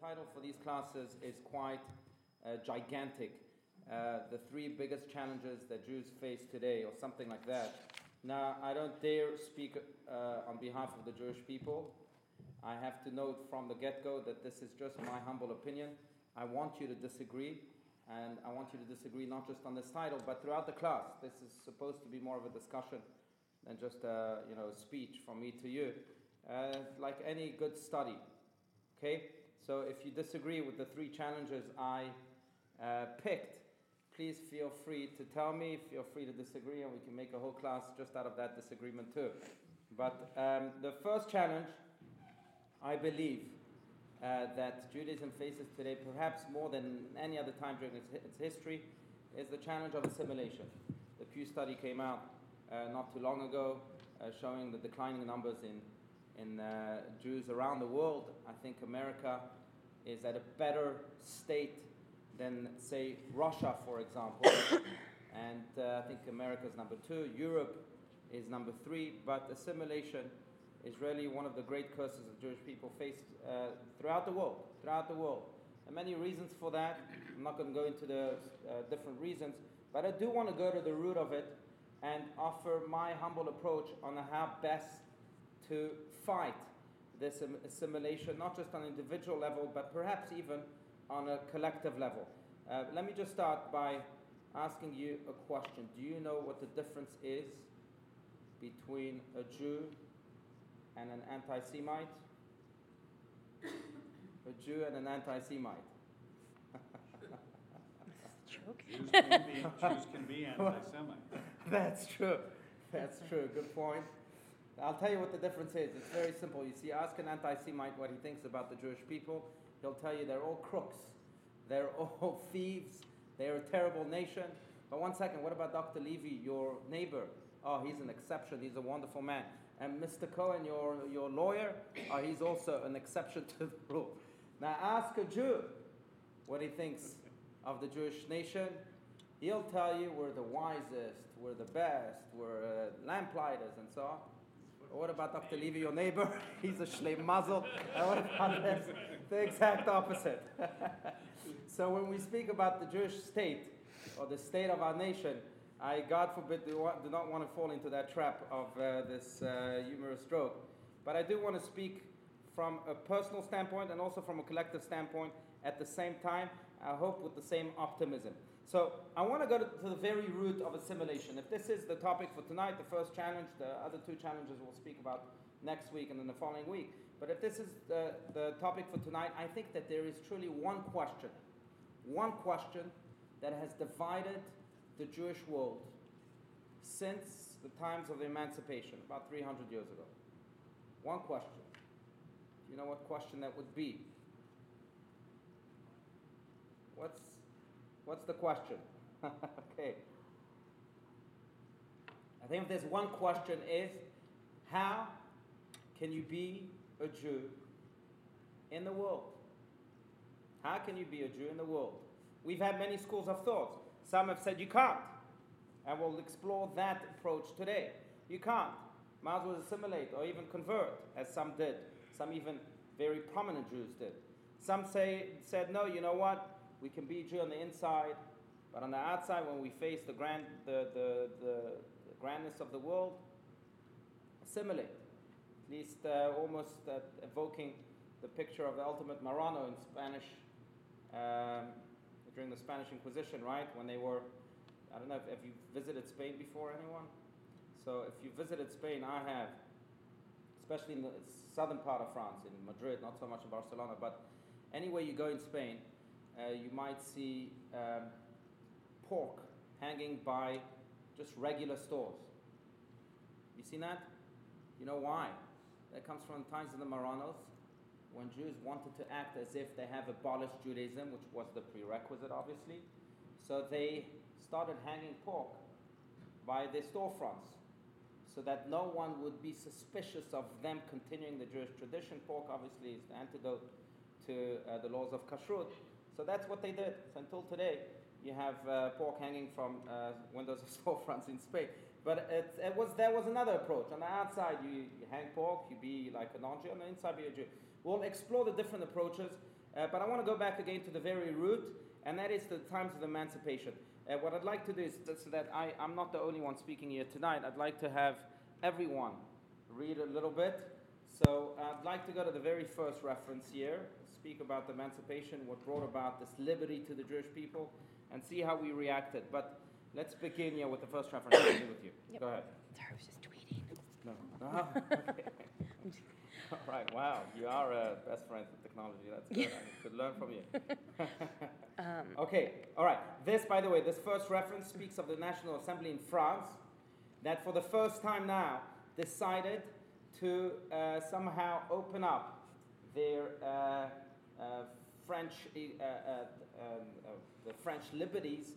title for these classes is quite uh, gigantic. Uh, the three biggest challenges that Jews face today, or something like that. Now, I don't dare speak uh, on behalf of the Jewish people. I have to note from the get go that this is just my humble opinion. I want you to disagree, and I want you to disagree not just on this title, but throughout the class. This is supposed to be more of a discussion than just a you know, speech from me to you, uh, like any good study. Okay? So if you disagree with the three challenges I uh, picked, please feel free to tell me. Feel free to disagree, and we can make a whole class just out of that disagreement too. But um, the first challenge, I believe, uh, that Judaism faces today, perhaps more than any other time during its, its history, is the challenge of assimilation. The Pew study came out uh, not too long ago, uh, showing the declining numbers in in uh, Jews around the world. I think America is at a better state than, say, Russia, for example. and uh, I think America is number two. Europe is number three. But assimilation is really one of the great curses that Jewish people face uh, throughout the world. Throughout the world. And many reasons for that. I'm not going to go into the uh, different reasons. But I do want to go to the root of it and offer my humble approach on how best to fight this assimilation, not just on an individual level, but perhaps even on a collective level. Uh, let me just start by asking you a question. Do you know what the difference is between a Jew and an anti Semite? a Jew and an anti Semite. Jews can be, Jews can be anti-Semite. That's true. That's true. Good point. I'll tell you what the difference is. It's very simple. You see, ask an anti Semite what he thinks about the Jewish people. He'll tell you they're all crooks, they're all thieves, they're a terrible nation. But one second, what about Dr. Levy, your neighbor? Oh, he's an exception, he's a wonderful man. And Mr. Cohen, your, your lawyer, oh, he's also an exception to the rule. Now ask a Jew what he thinks of the Jewish nation. He'll tell you we're the wisest, we're the best, we're uh, lamplighters, and so on. What about Dr. Levy, your neighbor? He's a shlimazel. What about this? The exact opposite. so when we speak about the Jewish state or the state of our nation, I, God forbid, do, do not want to fall into that trap of uh, this uh, humorous joke. But I do want to speak from a personal standpoint and also from a collective standpoint at the same time, I hope with the same optimism. So I want to go to, the very root of assimilation. If this is the topic for tonight, the first challenge, the other two challenges we'll speak about next week and then the following week. But if this is the, the topic for tonight, I think that there is truly one question, one question that has divided the Jewish world since the times of the emancipation, about 300 years ago. One question. Do you know what question that would be? What's What's the question? okay. I think if there's one question is how can you be a Jew in the world? How can you be a Jew in the world? We've had many schools of thought. Some have said you can't. And we'll explore that approach today. You can't. Might as well assimilate or even convert, as some did. Some even very prominent Jews did. Some say said, no, you know what? We can be Jew on the inside, but on the outside, when we face the, grand, the, the, the, the grandness of the world, assimilate. At least uh, almost uh, evoking the picture of the ultimate Marrano in Spanish, um, during the Spanish Inquisition, right? When they were, I don't know, if, have you visited Spain before, anyone? So if you visited Spain, I have, especially in the southern part of France, in Madrid, not so much in Barcelona, but anywhere you go in Spain, uh, you might see um, pork hanging by just regular stores. You seen that? You know why? That comes from the times of the Marranos, when Jews wanted to act as if they have abolished Judaism, which was the prerequisite, obviously. So they started hanging pork by their storefronts so that no one would be suspicious of them continuing the Jewish tradition. Pork, obviously, is the antidote to uh, the laws of kashrut. So that's what they did. So until today, you have uh, pork hanging from uh, windows of storefronts in Spain. But it, it, was, there was another approach. On the outside, you, you hang pork, you be like a non-Jew. On the inside, be a Jew. We'll explore the different approaches. Uh, but I want to go back again to the very root, and that is the times of emancipation. Uh, what I'd like to do is so that I, I'm not the only one speaking here tonight. I'd like to have everyone read a little bit. So I'd like to go to the very first reference here, speak about the emancipation, what brought about this liberty to the Jewish people, and see how we reacted. But let's begin here with the first reference. With you. Yep. Go ahead. Sorry, I was just tweeting. No. Okay. All right. Wow. You are a best friend with technology. That's good. I could learn from you. Um, okay. All right. This, by the way, this first reference speaks of the National Assembly in France that for the first time now decided to uh, somehow open up their uh, uh, French, uh, uh, um, uh, the French liberties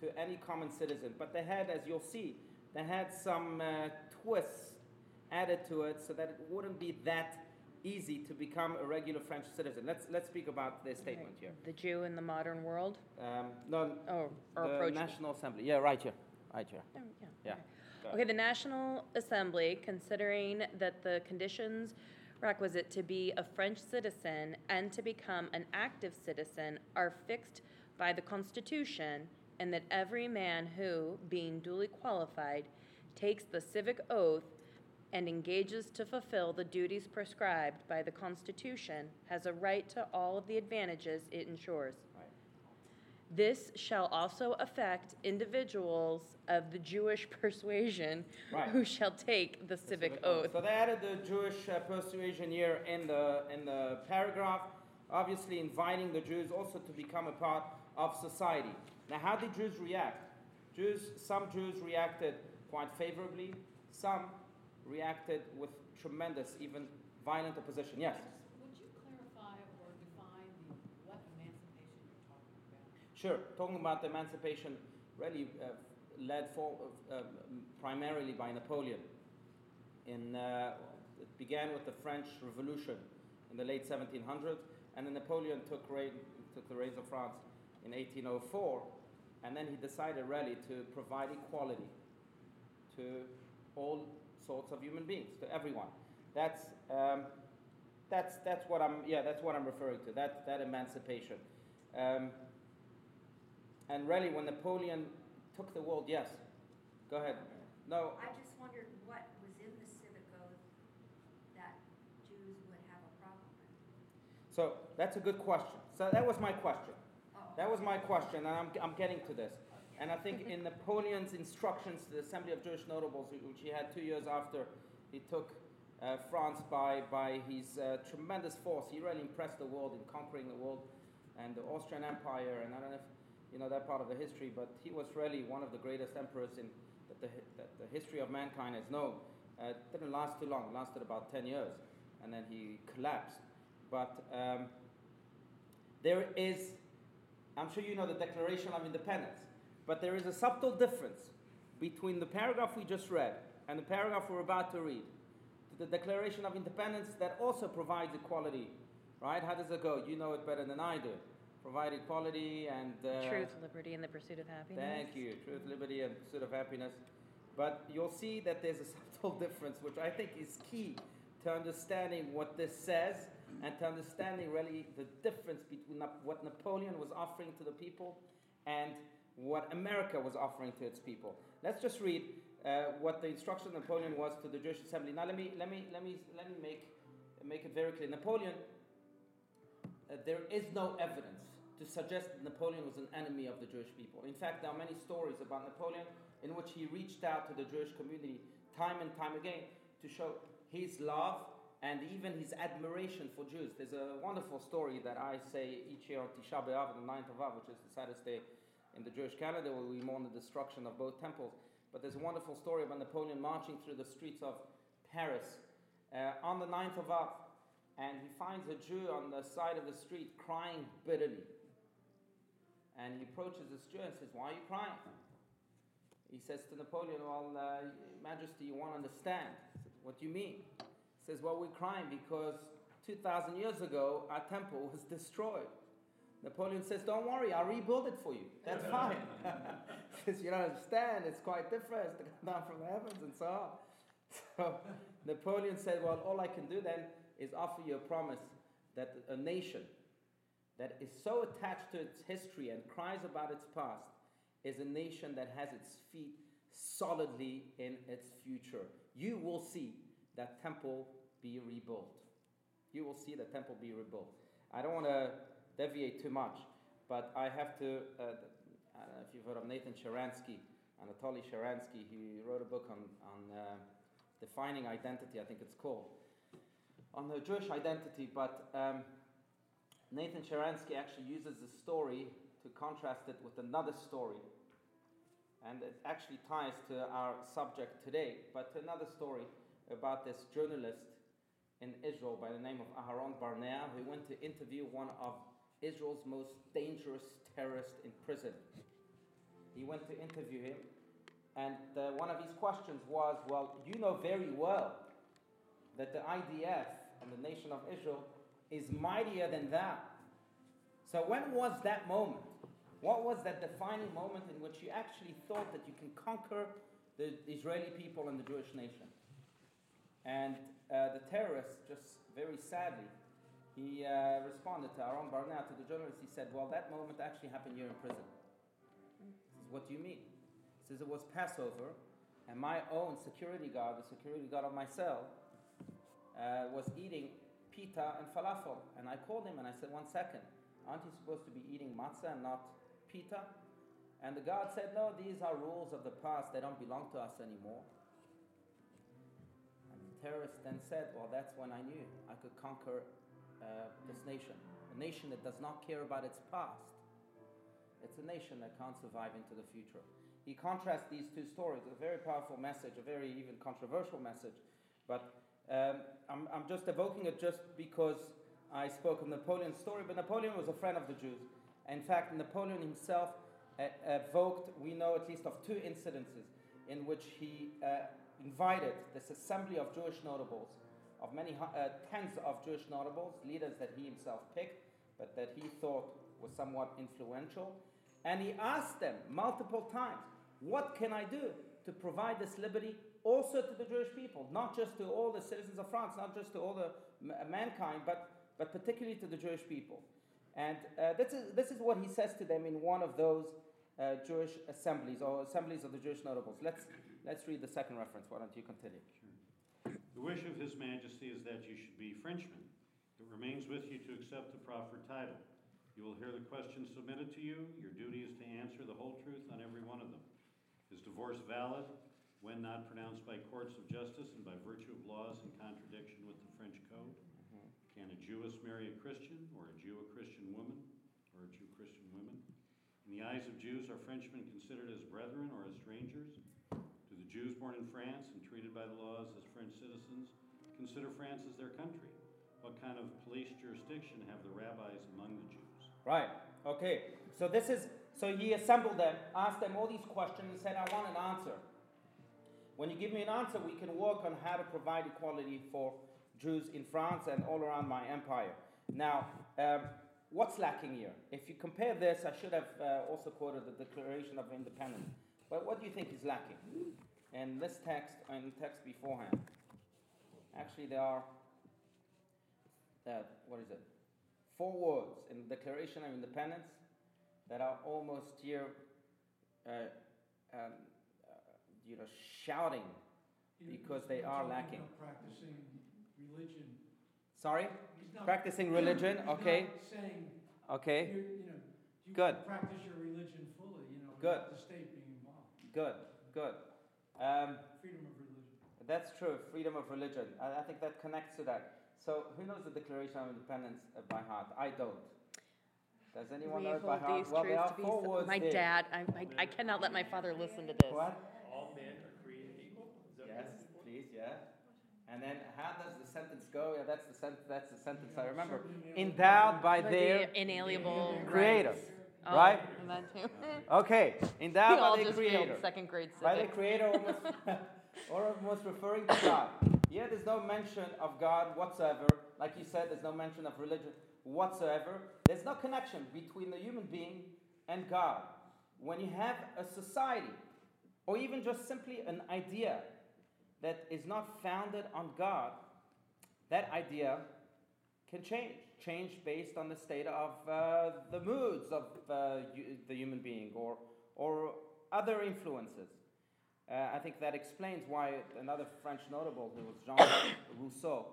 to any common citizen. But they had, as you'll see, they had some uh, twists added to it so that it wouldn't be that easy to become a regular French citizen. Let's let's speak about their statement here. The Jew in the modern world, Um, no, or, or the approach. National Assembly. Yeah, right here, right here. Oh, yeah. Yeah. okay. Okay, the National Assembly, considering that the conditions requisite to be a French citizen and to become an active citizen are fixed by the Constitution, and that every man who, being duly qualified, takes the civic oath and engages to fulfill the duties prescribed by the Constitution has a right to all of the advantages it ensures. This shall also affect individuals of the Jewish persuasion Right. who shall take the civic oath. So they added the Jewish uh, persuasion here in the in the paragraph, obviously inviting the Jews also to become a part of society. Now, how did Jews react? Jews, some Jews reacted quite favorably. Some reacted with tremendous, even violent opposition. Yes. Would you clarify or define the, what emancipation you're talking about? Sure. Talking about the emancipation, really uh, led for, uh, primarily by Napoleon. In, uh, it began with the French Revolution in the late 1700s, and then Napoleon took, took the reins of France in 1804, and then he decided really to provide equality to all sorts of human beings, to everyone. That's, um, that's, that's what I'm, yeah, that's what I'm referring to, that, that emancipation. Um, and really, when Napoleon took the world, yes. Go ahead. No, I just wondered what was in the civic oath that Jews would have a problem with. so that's a good question. So that was my question. Oh, That was my question, and I'm, I'm getting to this. And I think in Napoleon's instructions to the Assembly of Jewish Notables, which he had two years after he took uh, France by, by his uh, tremendous force, he really impressed the world in conquering the world and the Austrian Empire. And I don't know if you know that part of the history, but he was really one of the greatest emperors in, that, the, that the history of mankind has known. Uh, it didn't last too long, it lasted about 10 years, and then he collapsed. But um, there is I'm sure you know the Declaration of Independence, but there is a subtle difference between the paragraph we just read and the paragraph we're about to read. To the Declaration of Independence that also provides equality, right? How does it go? You know it better than I do. Provide equality and uh, Truth, liberty, and the pursuit of happiness. Thank you. Truth, liberty, and pursuit of happiness. But you'll see that there's a subtle difference, which I think is key to understanding what this says and to understanding really the difference between what Napoleon was offering to the people and what America was offering to its people. Let's just read uh, what the instruction of Napoleon was to the Jewish assembly. Now, let me let me let me let me make make it very clear. Napoleon, uh, there is no evidence to suggest that Napoleon was an enemy of the Jewish people. In fact, there are many stories about Napoleon in which he reached out to the Jewish community time and time again to show his love and even his admiration for Jews. There's a wonderful story that I say each year on Tisha B'Av, the 9th of Av, which is the saddest day in the Jewish calendar, where we mourn the destruction of both temples. But there's a wonderful story about Napoleon marching through the streets of Paris uh, on the 9th of Av, and he finds a Jew on the side of the street crying bitterly. And he approaches the Jew and says, Why are you crying? He says to Napoleon, Well, uh, Majesty, you won't understand. Says, What do you mean? He says, Well, we're crying because 2,000 years ago our temple was destroyed. Napoleon says, Don't worry, I'll rebuild it for you. That's fine. he says, You don't understand, it's quite different to come down from the heavens and so on. So Napoleon said, Well, all I can do then is offer you a promise that a nation that is so attached to its history and cries about its past is a nation that has its feet solidly in its future. You will see that temple be rebuilt. You will see the temple be rebuilt. I don't want to deviate too much, but I have to. Uh, I don't know if you've heard of Nathan Sharansky, Anatoly Sharansky. He wrote a book on, on uh, defending identity, I think it's called, on the Jewish identity. But um, Nathan Sharansky actually uses the story to contrast it with another story. And it actually ties to our subject today, but another story about this journalist in Israel by the name of Aharon Barnea, who went to interview one of Israel's most dangerous terrorists in prison. He went to interview him, and uh, one of his questions was Well, you know very well that the IDF and the nation of Israel is mightier than that. So, when was that moment? What was that defining moment in which you actually thought that you can conquer the Israeli people and the Jewish nation? And uh, the terrorist, just very sadly, he uh, responded to Aaron Barnea, to the journalist. He said, Well, that moment actually happened here in prison. He says, What do you mean? He says, It was Passover, and my own security guard, the security guard of my cell, uh, was eating pita and falafel. And I called him and I said, One second, aren't you supposed to be eating matzah and not pita? And the guard said, No, these are rules of the past, they don't belong to us anymore. And the terrorist then said, Well, that's when I knew I could conquer uh, this nation. A nation that does not care about its past. It's a nation that can't survive into the future. He contrasts these two stories, a very powerful message, a very even controversial message. But um, I'm, I'm just evoking it just because I spoke of Napoleon's story, but Napoleon was a friend of the Jews. In fact, Napoleon himself uh, evoked, we know at least of two incidences in which he uh, invited this assembly of Jewish notables, of many uh, tens of Jewish notables, leaders that he himself picked, but that he thought was somewhat influential. And he asked them multiple times, What can I do to provide this liberty also to the Jewish people, not just to all the citizens of France, not just to all the mankind, but, but particularly to the Jewish people? And uh, this, is, this is what he says to them in one of those uh, Jewish assemblies or assemblies of the Jewish notables. Let's, let's read the second reference. Why don't you continue? Sure. The wish of His Majesty is that you should be Frenchmen. It remains with you to accept the proffered title. You will hear the questions submitted to you. Your duty is to answer the whole truth on every one of them. Is divorce valid when not pronounced by courts of justice and by virtue of laws in contradiction with the French code? Mm-hmm. Can a Jewess marry a Christian, or a Jew a Christian woman, or a Jew Christian woman? In the eyes of Jews, are Frenchmen considered as brethren or as strangers? Do the Jews born in France and treated by the laws as French citizens consider France as their country? What kind of police jurisdiction have the rabbis among the Jews? Right. Okay. So this is so he assembled them, asked them all these questions, and said, "I want an answer. When you give me an answer, we can work on how to provide equality for Jews in France and all around my empire." Now, um, what's lacking here? If you compare this, I should have uh, also quoted the Declaration of Independence. But what do you think is lacking in this text and text beforehand? Actually, there are. Uh, what is it? four words in the Declaration of Independence that are almost here, uh, um, you know, shouting because they are lacking. Practicing religion. Sorry? Practicing religion, okay, saying, okay, you're, know, you Good. practice your religion fully, you know, Good. the state being involved. good, good. Um, Freedom of religion. that's true, freedom of religion. I, I think that connects to that. So, who knows the Declaration of Independence uh, by heart? I don't. Does anyone We know it by hold heart? these Well, there truths are to be four so- words My there. dad, I, I, I cannot let my father listen to this. What? All men are created equal? Is that Yes, please, yeah. And then how does the sentence go? Yeah, that's the sentence. That's the sentence I remember. Certainly Endowed by By their the inalienable creator. Oh, right? And that too. Okay, We endowed by their just failed creator. second grade By the civics. creator, almost, or almost referring to God. Here, there's no mention of God whatsoever. Like you said, there's no mention of religion whatsoever. There's no connection between the human being and God. When you have a society, or even just simply an idea that is not founded on God, that idea can change. Change based on the state of uh, the moods of uh, the human being or, or other influences. Uh, I think that explains why another French notable, who was Jean Rousseau,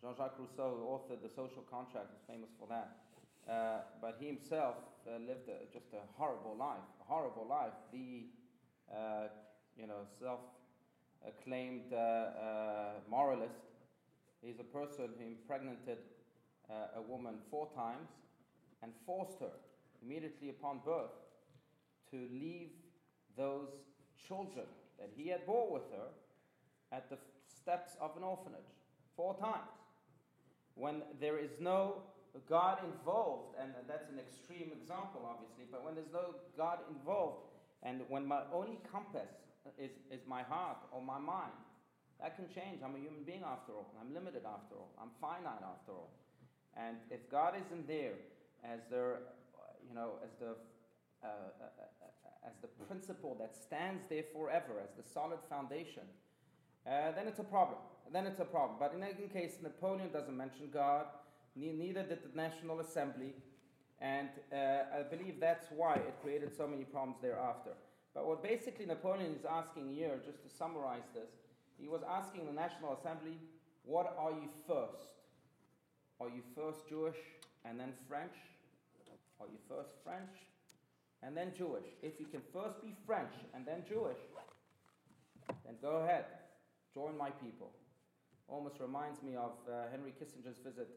Jean Jacques Rousseau, who authored The Social Contract, is famous for that. Uh, but he himself uh, lived a, just a horrible life, a horrible life. The you know, self-acclaimed uh, uh, moralist. He's a person who impregnated uh, a woman four times and forced her immediately upon birth to leave those children that he had bore with her at the steps of an orphanage four times. When there is no God involved, and that's an extreme example, obviously, but when there's no God involved, and when my only compass is, is my heart or my mind, that can change. I'm a human being after all. I'm limited after all. I'm finite after all. And if God isn't there as the, you know, as the, uh, uh, as the principle that stands there forever, as the solid foundation, uh, then it's a problem. Then it's a problem. But in any case, Napoleon doesn't mention God. Neither did the National Assembly. And uh, I believe that's why it created so many problems thereafter. But what basically Napoleon is asking here, just to summarize this, he was asking the National Assembly, what are you first? Are you first Jewish and then French? Are you first French and then Jewish? If you can first be French and then Jewish, then go ahead, join my people. Almost reminds me of uh, Henry Kissinger's visit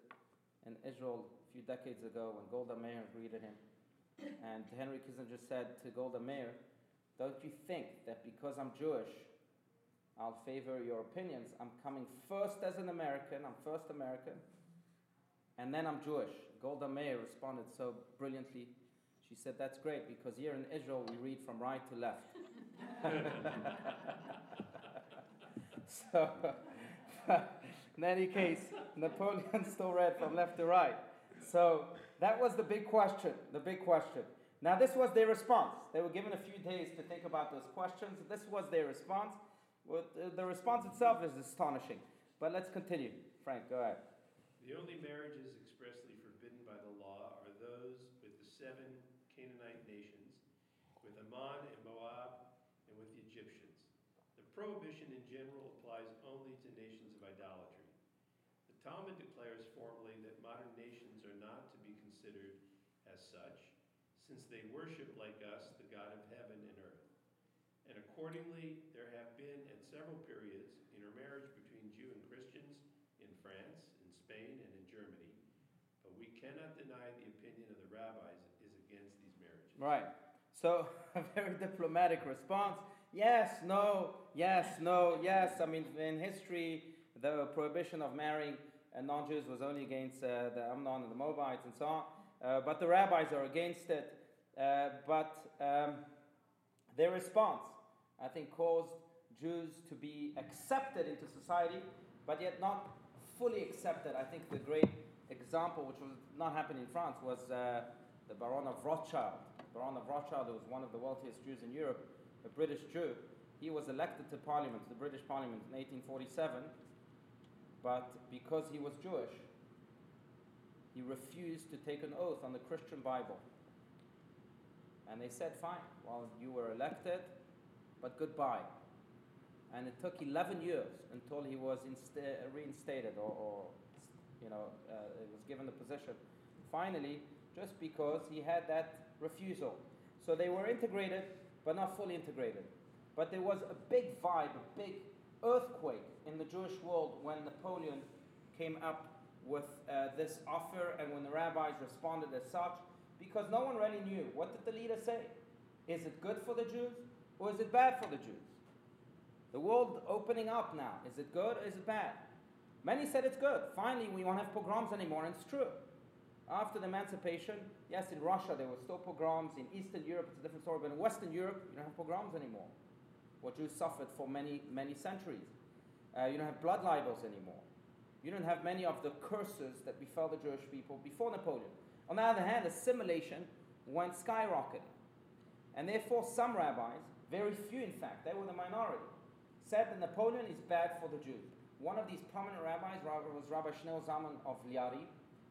in Israel few decades ago when Golda Meir greeted him. And Henry Kissinger said to Golda Meir, Don't you think that because I'm Jewish, I'll favor your opinions? I'm coming first as an American, I'm first American, and then I'm Jewish. Golda Meir responded so brilliantly. She said, That's great because here in Israel we read from right to left. so, in any case, Napoleon still read from left to right. So that was the big question, the big question. Now, this was their response. They were given a few days to think about those questions. This was their response. The response itself is astonishing. But let's continue. Frank, go ahead. The only marriages expressly forbidden by the law are those with the seven Canaanite nations, with Ammon and Moab, and with the Egyptians. The prohibition in general applies only to nations of idolatry. The Talmud declares formally that modern nations are not to be considered as such, since they worship like us the God of heaven and earth. And accordingly, there have been at several periods intermarriage between Jew and Christians in France, in Spain, and in Germany. But we cannot deny the opinion of the rabbis is against these marriages. Right. So, a very diplomatic response. Yes, no, yes, no, yes. I mean, in history, the prohibition of marrying non Jews was only against uh, the Ammon and the Moabites and so on. Uh, but the rabbis are against it. Uh, but um, their response, I think, caused Jews to be accepted into society, but yet not fully accepted. I think the great example, which was not happening in France, was uh, the Baron of Rothschild. Baron of Rothschild, who was one of the wealthiest Jews in Europe, a British Jew. He was elected to Parliament, the British Parliament, in 1847, but because he was Jewish, he refused to take an oath on the Christian Bible. And they said, fine, well, you were elected, but goodbye. And it took 11 years until he was insta- reinstated or, or you know, uh, was given the position. Finally, just because he had that refusal. So they were integrated, but not fully integrated. But there was a big vibe, a big earthquake in the Jewish world when Napoleon came up with uh, this offer and when the rabbis responded as such, because no one really knew what did the leader say? Is it good for the Jews or is it bad for the Jews? The world opening up now, is it good or is it bad? Many said it's good. Finally, we won't have pogroms anymore, and it's true. After the emancipation, yes, in Russia there were still pogroms. In Eastern Europe, it's a different story. But in Western Europe, you don't have pogroms anymore. What Jews suffered for many, many centuries. Uh, you don't have blood libels anymore. You don't have many of the curses that befell the Jewish people before Napoleon. On the other hand, assimilation went skyrocketing. And therefore, some rabbis, very few in fact, they were the minority, said that Napoleon is bad for the Jews. One of these prominent rabbis was Rabbi Shneur Zalman of Liadi,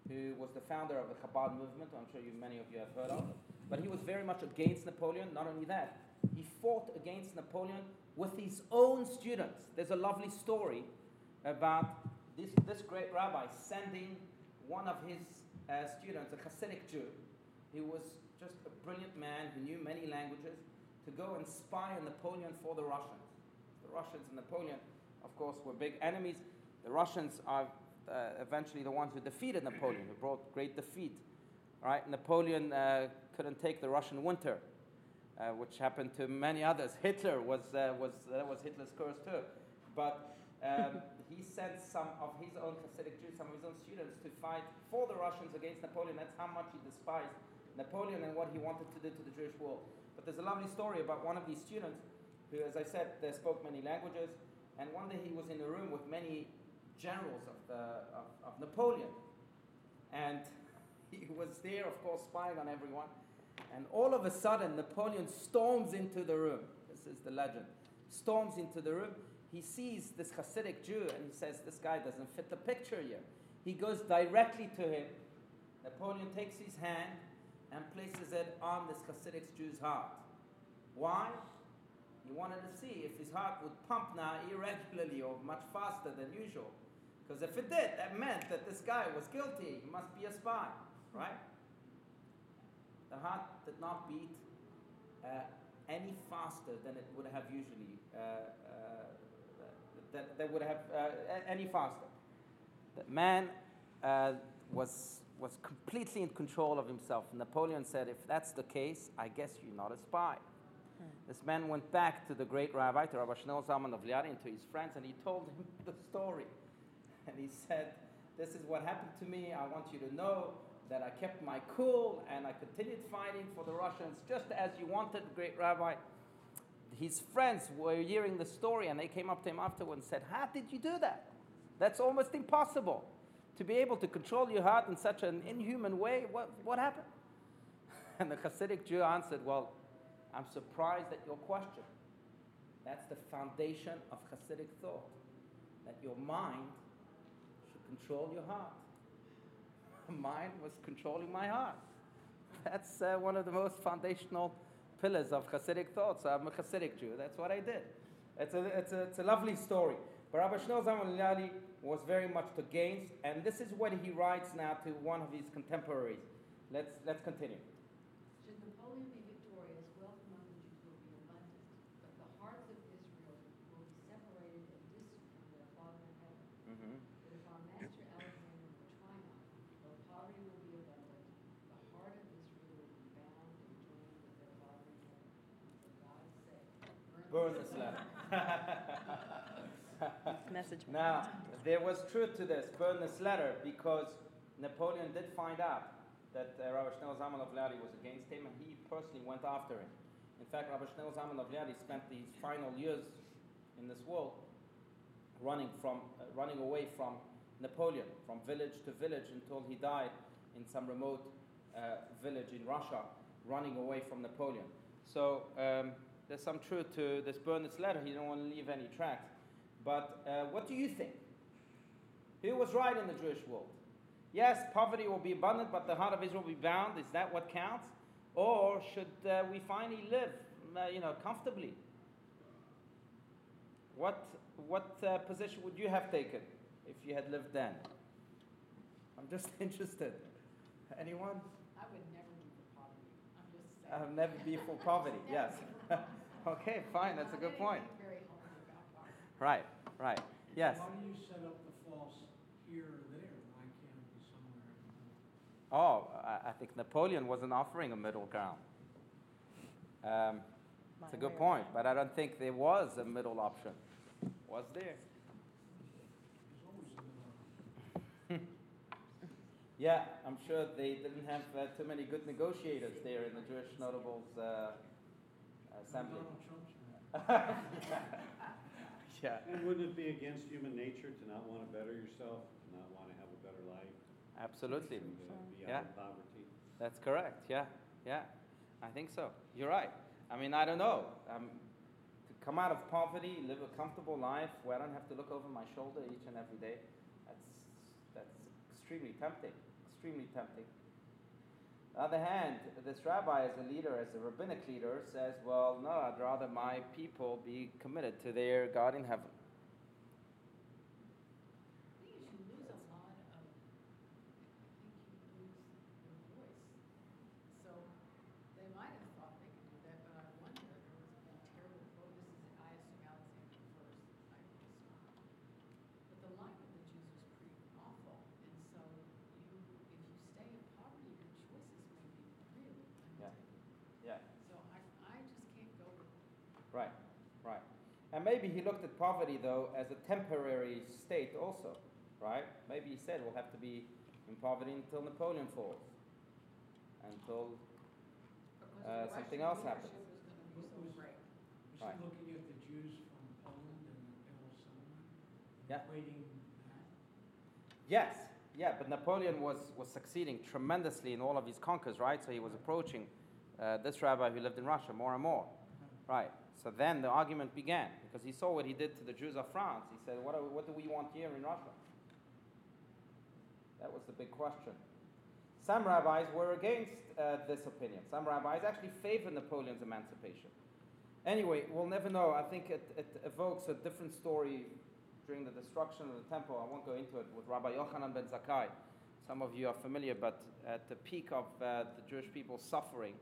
who was the founder of the Chabad movement. I'm sure you, many of you have heard of. But he was very much against Napoleon. Not only that, he fought against Napoleon with his own students. There's a lovely story about this, this great rabbi sending one of his uh, students, a Hasidic Jew, who was just a brilliant man who knew many languages, to go and spy on Napoleon for the Russians. The Russians and Napoleon, of course, were big enemies. The Russians are uh, eventually the ones who defeated Napoleon, who brought great defeat. Right? Napoleon uh, couldn't take the Russian winter, uh, which happened to many others. Hitler was, uh, was, that was Hitler's curse too. But um, he sent some of his own Hasidic Jews, some of his own students, to fight for the Russians against Napoleon. That's how much he despised Napoleon and what he wanted to do to the Jewish world. But there's a lovely story about one of these students who, as I said, they spoke many languages. And one day he was in a room with many generals of, the, of, of Napoleon. And he was there, of course, spying on everyone. And all of a sudden, Napoleon storms into the room. This is the legend. Storms into the room. He sees this Hasidic Jew and he says, This guy doesn't fit the picture here. He goes directly to him. Napoleon takes his hand and places it on this Hasidic Jew's heart. Why? He wanted to see if his heart would pump now irregularly or much faster than usual. Because if it did, that meant that this guy was guilty. He must be a spy, right? The heart did not beat uh, any faster than it would have usually, uh, that, that would have uh, any faster. The man uh, was, was completely in control of himself. Napoleon said, if that's the case, I guess you're not a spy. This man went back to the great rabbi, to Rabbi Shneur Zalman of Liadi, and to his friends, and he told him the story. And he said, This is what happened to me. I want you to know that I kept my cool and I continued fighting for the Russians just as you wanted, great rabbi. His friends were hearing the story and they came up to him afterwards and said, How did you do that? That's almost impossible. To be able to control your heart in such an inhuman way, what, what happened? And the Hasidic Jew answered, Well, I'm surprised at your question. That's the foundation of Hasidic thought that your mind should control your heart. Mine was controlling my heart. That's uh, one of the most foundational pillars of Hasidic thought. So I'm a Hasidic Jew. That's what I did. It's a, it's a, it's a lovely story. But Rabbi Shneur Zalman Liadi was very much against, and this is what he writes now to one of his contemporaries. Let's, let's continue. Should Napoleon be victorious, wealth among the Jews will be abundant, but the hearts of Israel will be separated and distant from their Father in heaven. Mm-hmm. But if our master Alexander will triumph, though poverty will be abundant, the heart of Israel will be bound and joined with their Father in heaven. For God's sake, Burn this letter. Message. Now, there was truth to this, burn this letter, because Napoleon did find out that uh, Rabbi Shneur Zalman of Liadi was against him, and he personally went after him. In fact, Rabbi Shneur Zalman of Liadi spent his final years in this world running from, uh, running away from Napoleon, from village to village, until he died in some remote uh, village in Russia, running away from Napoleon. So um, there's some truth to this burn this letter. He didn't want to leave any tracks. But uh, what do you think? Who was right in the Jewish world? Yes, poverty will be abundant, but the heart of Israel will be bound. Is that what counts? Or should uh, we finally live, uh, you know, comfortably? What, what uh, position would you have taken if you had lived then? I'm just interested. Anyone? I would never be for poverty. I'm just saying. I'll never be for poverty. Yes. okay, fine. That's a good point. Anything very humble about poverty. Right. Right. Yes. Why do you set up the false here or there? Why can't it be somewhere in the middle? Oh, I, I think Napoleon wasn't offering a middle ground. Um, it's a good point, but I don't think there was a middle option. Was there? There's always a middle. Yeah, I'm sure they didn't have uh, too many good negotiators there in the Jewish notables uh, assembly. Donald Trump's in it. yeah, And wouldn't it be against human nature to not want to better yourself, to not want to have a better life, absolutely. to be Yeah. of poverty? That's correct. Yeah, yeah. I think so. You're right. I mean, I don't know. Um, to come out of poverty, live a comfortable life where I don't have to look over my shoulder each and every day, that's, that's extremely tempting. extremely tempting. On the other hand, this rabbi, as a leader, as a rabbinic leader, says, Well, no, I'd rather my people be committed to their God in heaven. I think you lose a lot of, I think you lose your voice. So they might have thought they could do that, but I wonder, there was a terrible quote, this is, I assume Alexander first, I guess not. But the life of the Jews was pretty awful, and so you, if you stay in poverty, your choices may be really Yeah. limited. Yeah. So I, I just can't go with Right, right. And maybe he looked at poverty, though, as a temporary state also, right? Maybe he said we'll have to be in poverty until Napoleon falls, until Uh, something else happens. was gonna be so great. Was Right. he looking at the Jews from Poland and the? Yeah. Yes, yeah, but Napoleon was, was succeeding tremendously in all of his conquers, right? So he was approaching uh, this rabbi who lived in Russia more and more, right? So then the argument began because he saw what he did to the Jews of France. He said, What, are, what do we want here in Russia? That was the big question. Some rabbis were against uh, this opinion. Some rabbis actually favored Napoleon's emancipation. Anyway, we'll never know. I think it, it evokes a different story during the destruction of the temple. I won't go into it with Rabbi Yochanan ben Zakkai. Some of you are familiar, but at the peak of uh, the Jewish people's suffering,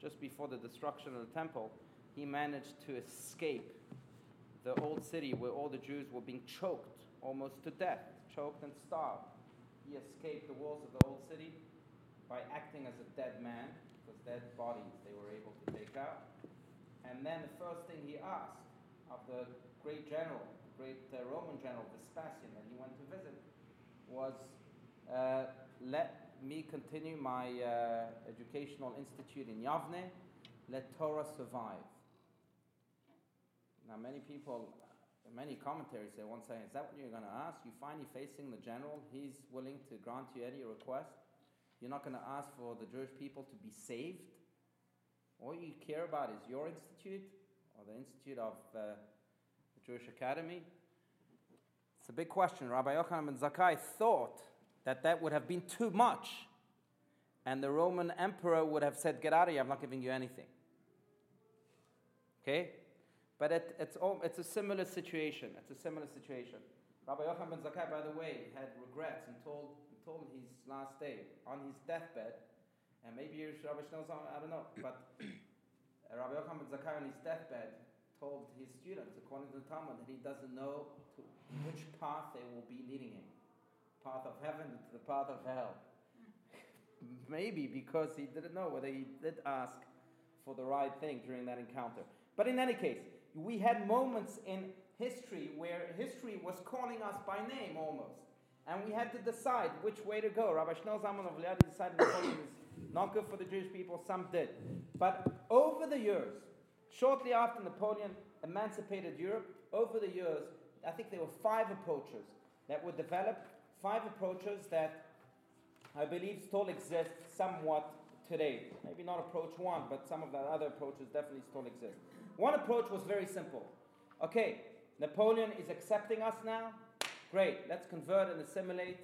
just before the destruction of the temple, he managed to escape the old city where all the Jews were being choked almost to death, choked and starved. He escaped the walls of the old city by acting as a dead man, because dead bodies they were able to take out. And then the first thing he asked of the great general, the great uh, Roman general Vespasian that he went to visit, was uh, let me continue my uh, educational institute in Yavne, let Torah survive. Now, many people, many commentaries say, one say, is that what you're going to ask? You're finally facing the general, he's willing to grant you any request. You're not going to ask for the Jewish people to be saved. All you care about is your institute or the institute of uh, the Jewish Academy. It's a big question. Rabbi Yochanan ben Zakkai thought that that would have been too much, and the Roman emperor would have said, "Get out of here! I'm not giving you anything." Okay, but it, it's all, it's a similar situation. It's a similar situation. Rabbi Yochanan ben Zakkai, by the way, had regrets and told told his last day on his deathbed, and maybe Rabbi Shneur's I don't know, but Rabbi Yochanan ben Zakkai on his deathbed told his students, according to the Talmud, that he doesn't know to which path they will be leading him path of heaven to the path of hell. Maybe because he didn't know whether he did ask for the right thing during that encounter. But in any case, we had moments in history where history was calling us by name almost. And we had to decide which way to go. Rabbi Shneur Zalman of Liadi decided Napoleon is not good for the Jewish people, some did. But over the years, shortly after Napoleon emancipated Europe, over the years, I think there were five approaches that were developed, five approaches that I believe still exist somewhat today. Maybe not approach one, but some of the other approaches definitely still exist. One approach was very simple. Okay, Napoleon is accepting us now. Great, let's convert and assimilate.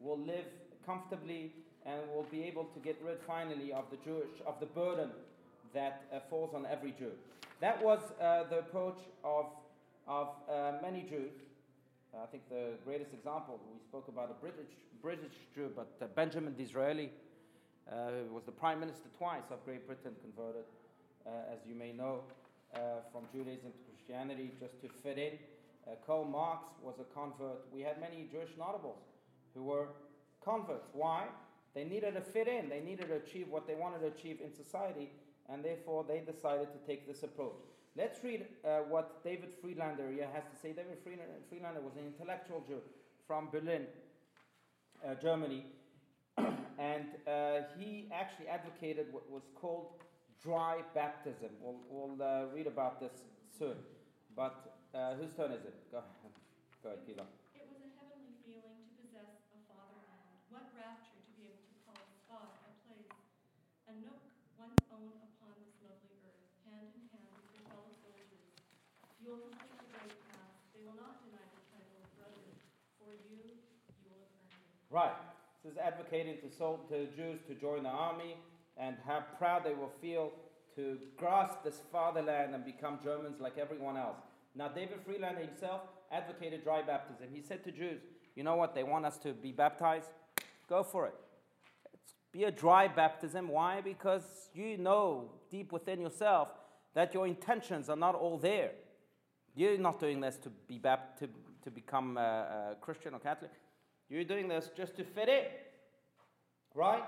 We'll live comfortably and we'll be able to get rid finally of the Jewish of the burden that uh, falls on every Jew. That was uh, the approach of, of uh, many Jews. I think the greatest example, we spoke about a British, British Jew, but uh, Benjamin Disraeli uh, was the prime minister twice of Great Britain, converted, uh, as you may know, uh, from Judaism to Christianity just to fit in. Uh, Karl Marx was a convert. We had many Jewish notables who were converts. Why? They needed to fit in, they needed to achieve what they wanted to achieve in society, and therefore they decided to take this approach. Let's read uh, what David Friedlander has to say. David Friedlander was an intellectual Jew from Berlin, uh, Germany, and uh, he actually advocated what was called dry baptism. We'll, we'll uh, read about this soon. But uh, whose turn is it? Go ahead, Go ahead Gila. It was a heavenly feeling to possess a fatherland. What rapture to be able to call spot a place, a nook one's own upon this lovely earth, hand in hand with your fellow soldiers. You will complete the great task. They will not deny the title of brother. For you, you will have earned it. Right. This is advocating to, sol- to Jews to join the army and how proud they will feel to grasp this fatherland and become Germans like everyone else. Now, David Friedlander himself advocated dry baptism. He said to Jews, you know what, they want us to be baptized? Go for it. It's be a dry baptism. Why? Because you know deep within yourself that your intentions are not all there. You're not doing this to be bap- to, to become a, a Christian or Catholic. You're doing this just to fit in. Right?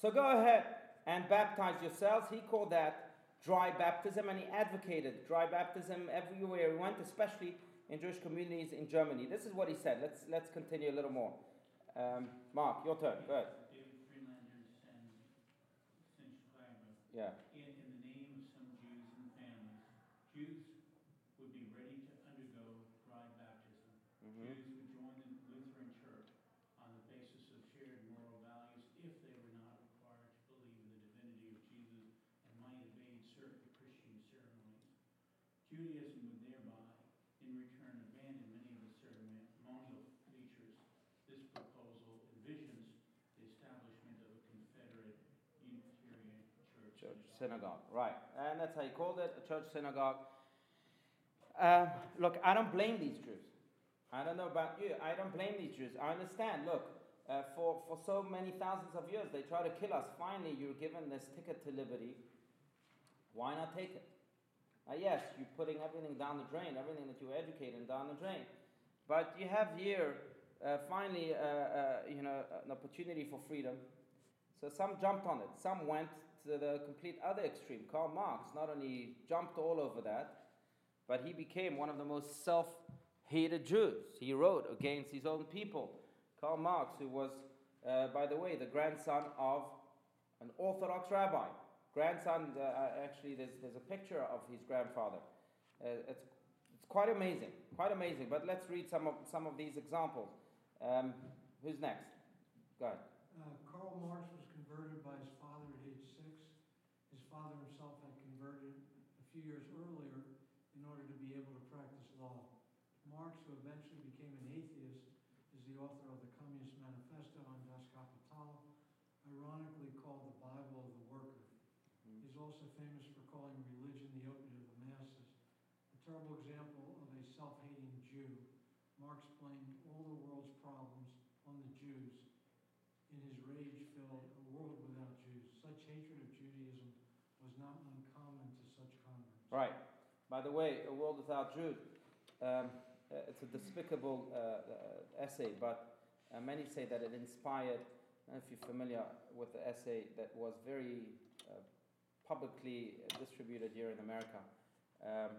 So go ahead and baptize yourselves. He called that dry baptism and he advocated dry baptism everywhere he went, especially in Jewish communities in Germany. This is what he said. Let's, let's continue a little more. Um, Mark, your turn. Go ahead. David Friedlander and Cinch Clymer. Yeah. In, in the name of some Jews and families, Jews would be ready to undergo dry baptism. Mhm. Jews would join the Lutheran Church on the basis of shared moral values if they were not required to believe in the divinity of Jesus and might evade certain Christian ceremonies. Judaism would thereby, in return, abandon many of the ceremonial features. This proposal envisions the establishment of a confederate Unitarian church. Church synagogue, right. And that's how he called it, a church synagogue. Uh, look, I don't blame these Jews. I don't know about you. I don't blame these Jews. I understand. Look, uh, for, for so many thousands of years, they try to kill us. Finally, you're given this ticket to liberty. Why not take it? Uh, yes, you're putting everything down the drain, everything that you're educating down the drain. But you have here, uh, finally, uh, uh, you know, an opportunity for freedom. So some jumped on it. Some went the complete other extreme. Karl Marx not only jumped all over that, but he became one of the most self hated Jews. He wrote against his own people. Karl Marx, who was, uh, by the way, the grandson of an Orthodox rabbi. Grandson, uh, actually, there's, there's a picture of his grandfather. Uh, it's, it's quite amazing, quite amazing. But let's read some of, some of these examples. Um, who's next? Go ahead. Uh, Karl Marx was converted by his father at age six. His father himself had converted a few years earlier in order to be able to practice law. Marx, who eventually became an atheist, is the author of the Communist Manifesto on Das Kapital, ironically called the Bible of the worker. He's also famous for calling religion the opiate of the masses. A terrible example of a self-hating Jew. Marx blamed all the world's problems on the Jews in his rage-filled A World Without Jews. Such hatred of Judaism was not uncommon to such Right. By the way, A World Without Jews, um, uh, it's a despicable uh, uh, essay, but uh, many say that it inspired, if you're familiar with the essay that was very uh, publicly distributed here in America, um,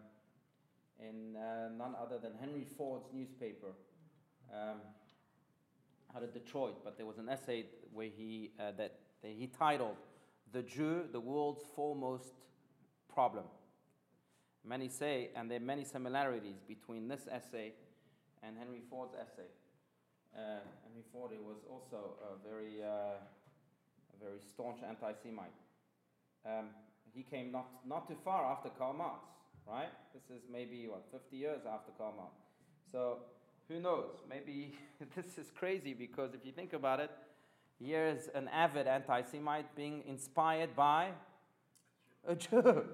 in uh, none other than Henry Ford's newspaper. Um, out of Detroit, but there was an essay where he that, that he titled "The Jew, the World's Foremost Problem." Many say, and there are many similarities between this essay and Henry Ford's essay. Uh, Henry Ford was also a very, uh, a very staunch anti-Semite. Um, he came not, not too far after Karl Marx, right? This is maybe what 50 years after Karl Marx. So who knows? Maybe this is crazy because if you think about it, here's an avid anti-Semite being inspired by a Jew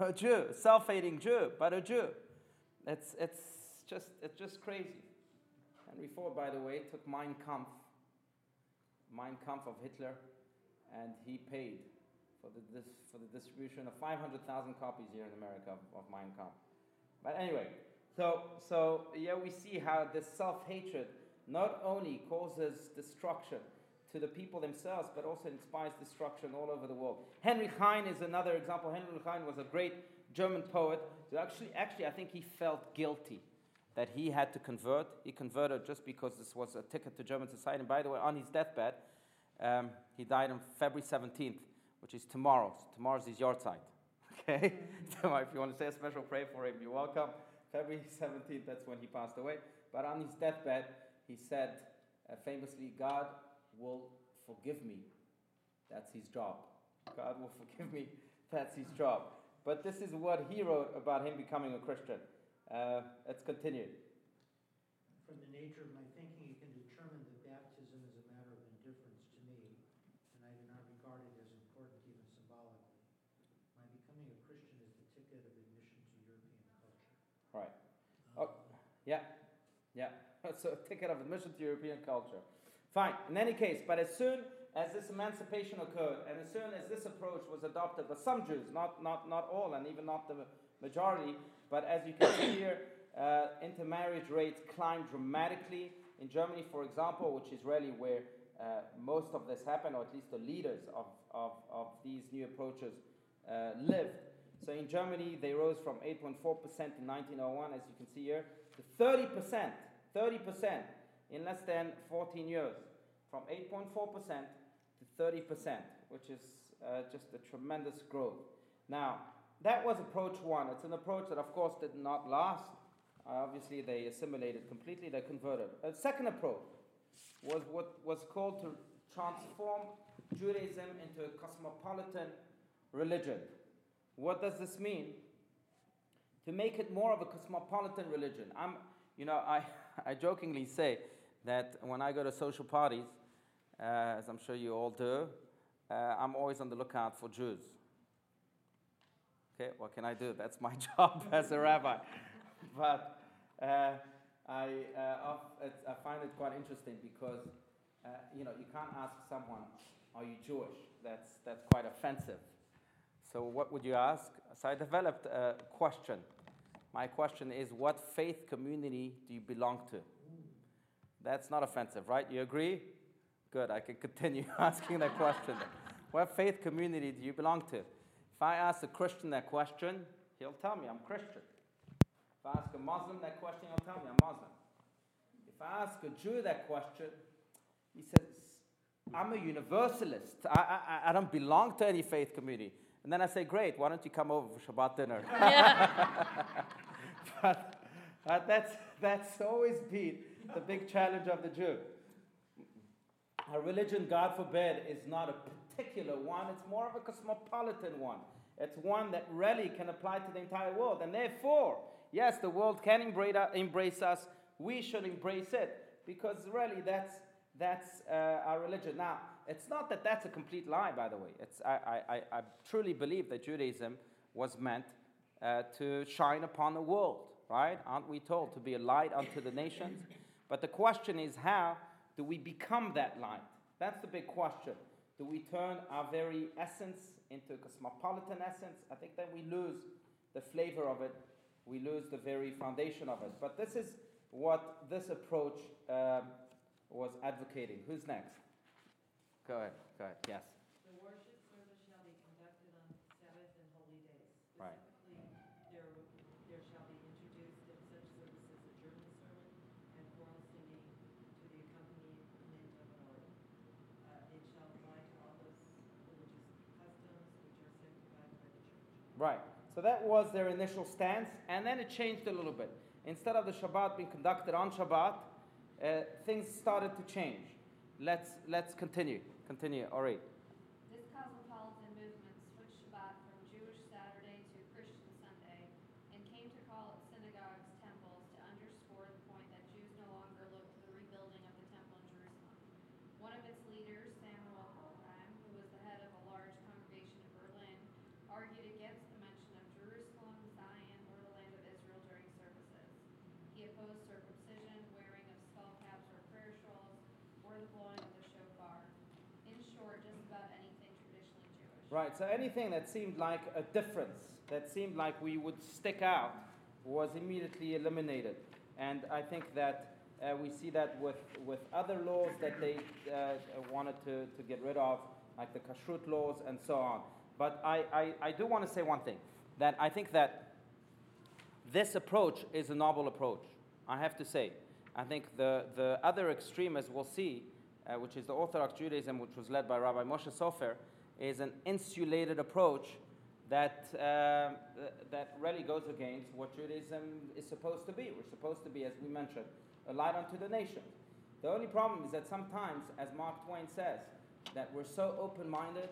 a Jew, self-hating Jew, but a Jew. It's, it's, just, it's just crazy. Henry Ford, by the way, took Mein Kampf, Mein Kampf of Hitler, and he paid for the, for the distribution of 500,000 copies here in America of, of Mein Kampf. But anyway, so, so yeah, we see how this self-hatred not only causes destruction to the people themselves, but also inspires destruction all over the world. Henry Heine is another example. Henry Heine was a great German poet. Actually, actually, I think he felt guilty that he had to convert. He converted just because this was a ticket to German society. And by the way, on his deathbed, um, he died on February 17th, which is tomorrow. So tomorrow's his yahrzeit. Okay? so if you want to say a special prayer for him, you're welcome. February 17th, that's when he passed away. But on his deathbed, he said uh, famously, God will forgive me. That's his job. God will forgive me. That's his job. But this is what he wrote about him becoming a Christian. Uh, let's continue. From the nature of my thinking, you can determine that baptism is a matter of indifference to me, and I do not regard it as important even symbolically. My becoming a Christian is the ticket of admission to European culture. Right. Um, oh, yeah. Yeah. So, ticket of admission to European culture. Fine. In any case, but as soon as this emancipation occurred, and as soon as this approach was adopted by some Jews, not not not all, and even not the majority, but as you can see here, uh, intermarriage rates climbed dramatically in Germany, for example, which is really where uh, most of this happened, or at least the leaders of of, of these new approaches uh, lived. So in Germany, they rose from 8.4% in 1901, as you can see here, to 30%, 30% in less than 14 years, from 8.4% to 30%, which is uh, just a tremendous growth. Now, that was approach one. It's an approach that, of course, did not last. Uh, obviously, they assimilated completely, they converted. A second approach was what was called to transform Judaism into a cosmopolitan religion. What does this mean? To make it more of a cosmopolitan religion. I'm, you know, I, I jokingly say that when I go to social parties, as I'm sure you all do, uh, I'm always on the lookout for Jews. Okay, what can I do? That's my job as a rabbi. but uh, I, uh, I find it quite interesting because, uh, you know, you can't ask someone, are you Jewish? That's, that's quite offensive. So, what would you ask? So, I developed a question. My question is What faith community do you belong to? That's not offensive, right? You agree? Good, I can continue asking that question. what faith community do you belong to? If I ask a Christian that question, he'll tell me I'm Christian. If I ask a Muslim that question, he'll tell me I'm Muslim. If I ask a Jew that question, he says, I'm a universalist. I, I, I don't belong to any faith community. And then I say, Great, why don't you come over for Shabbat dinner? but, but that's, that's always been the big challenge of the Jew. A religion, God forbid, is not a particular one, it's more of a cosmopolitan one. It's one that really can apply to the entire world. And therefore, yes, the world can embrace us, we should embrace it, because really that's that's uh, our religion. Now, it's not that that's a complete lie, by the way. It's, I, I, I truly believe that Judaism was meant uh, to shine upon the world, right? Aren't we told to be a light unto the nations? But the question is, how do we become that light? That's the big question. Do we turn our very essence into a cosmopolitan essence? I think then we lose the flavor of it, we lose the very foundation of it. But this is what this approach. Um, was advocating. Who's next? Go ahead. Go ahead. Yes. The worship service shall be conducted on Sabbath and holy days. Right. Specifically, there, there shall be introduced in such services a German sermon and choral singing to the accompaniment of an organ. Uh, it shall apply to all those religious customs which are sanctified by the church. Right. So that was their initial stance, and then it changed a little bit. Instead of the Shabbat being conducted on Shabbat, uh, things started to change. Let's, let's continue. Continue, Ori. This cosmopolitan movement switched Shabbat from Jewish Saturday to Christian Sunday and came to call its synagogues temples to underscore the point that Jews no longer looked to the rebuilding of the temple in Jerusalem. One of its leaders, Samuel Holdheim, who was the head of a large congregation in Berlin, argued against the mention of Jerusalem, Zion, or the land of Israel during services. He opposed circumcision, wearing of skull caps or prayer shawls, or the blowing of the shofar. In short, just about anything traditionally Jewish. Right, so anything that seemed like a difference, that seemed like we would stick out, was immediately eliminated. And I think that uh, we see that with, with other laws that they uh, wanted to, to get rid of, like the kashrut laws and so on. But I, I, I do want to say one thing that I think that this approach is a novel approach. I have to say. I think the, the other extremists we'll see, uh, which is the Orthodox Judaism, which was led by Rabbi Moshe Sofer, is an insulated approach that, uh, that really goes against what Judaism is supposed to be. We're supposed to be, as we mentioned, a light unto the nation. The only problem is that sometimes, as Mark Twain says, that we're so open minded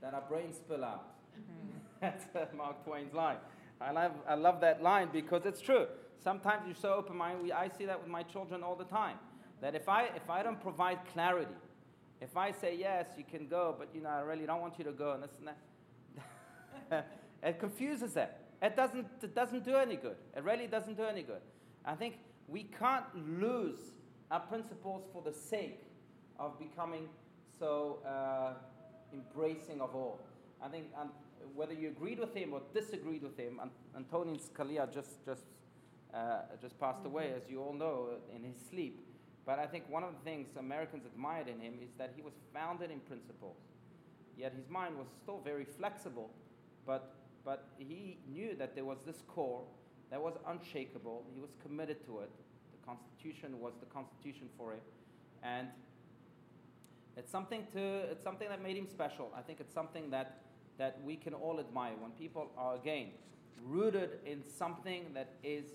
that our brains spill out. That's uh, Mark Twain's line. I love, I love that line because it's true. Sometimes you're so open minded. I see that with my children all the time. That if I, if I don't provide clarity, if I say, yes, you can go, but you know, I really don't want you to go, and this and that. It confuses them. It doesn't, it doesn't do any good. It really doesn't do any good. I think we can't lose our principles for the sake of becoming so uh, embracing of all. I think um, whether you agreed with him or disagreed with him, An- Antonin Scalia just, just, uh, just passed away, as you all know, in his sleep. But I think one of the things Americans admired in him is that he was founded in principles. Yet his mind was still very flexible, but, but he knew that there was this core that was unshakable. He was committed to it. The Constitution was the Constitution for him. And it's something, to, it's something that made him special. I think it's something that, that we can all admire when people are, again, rooted in something that is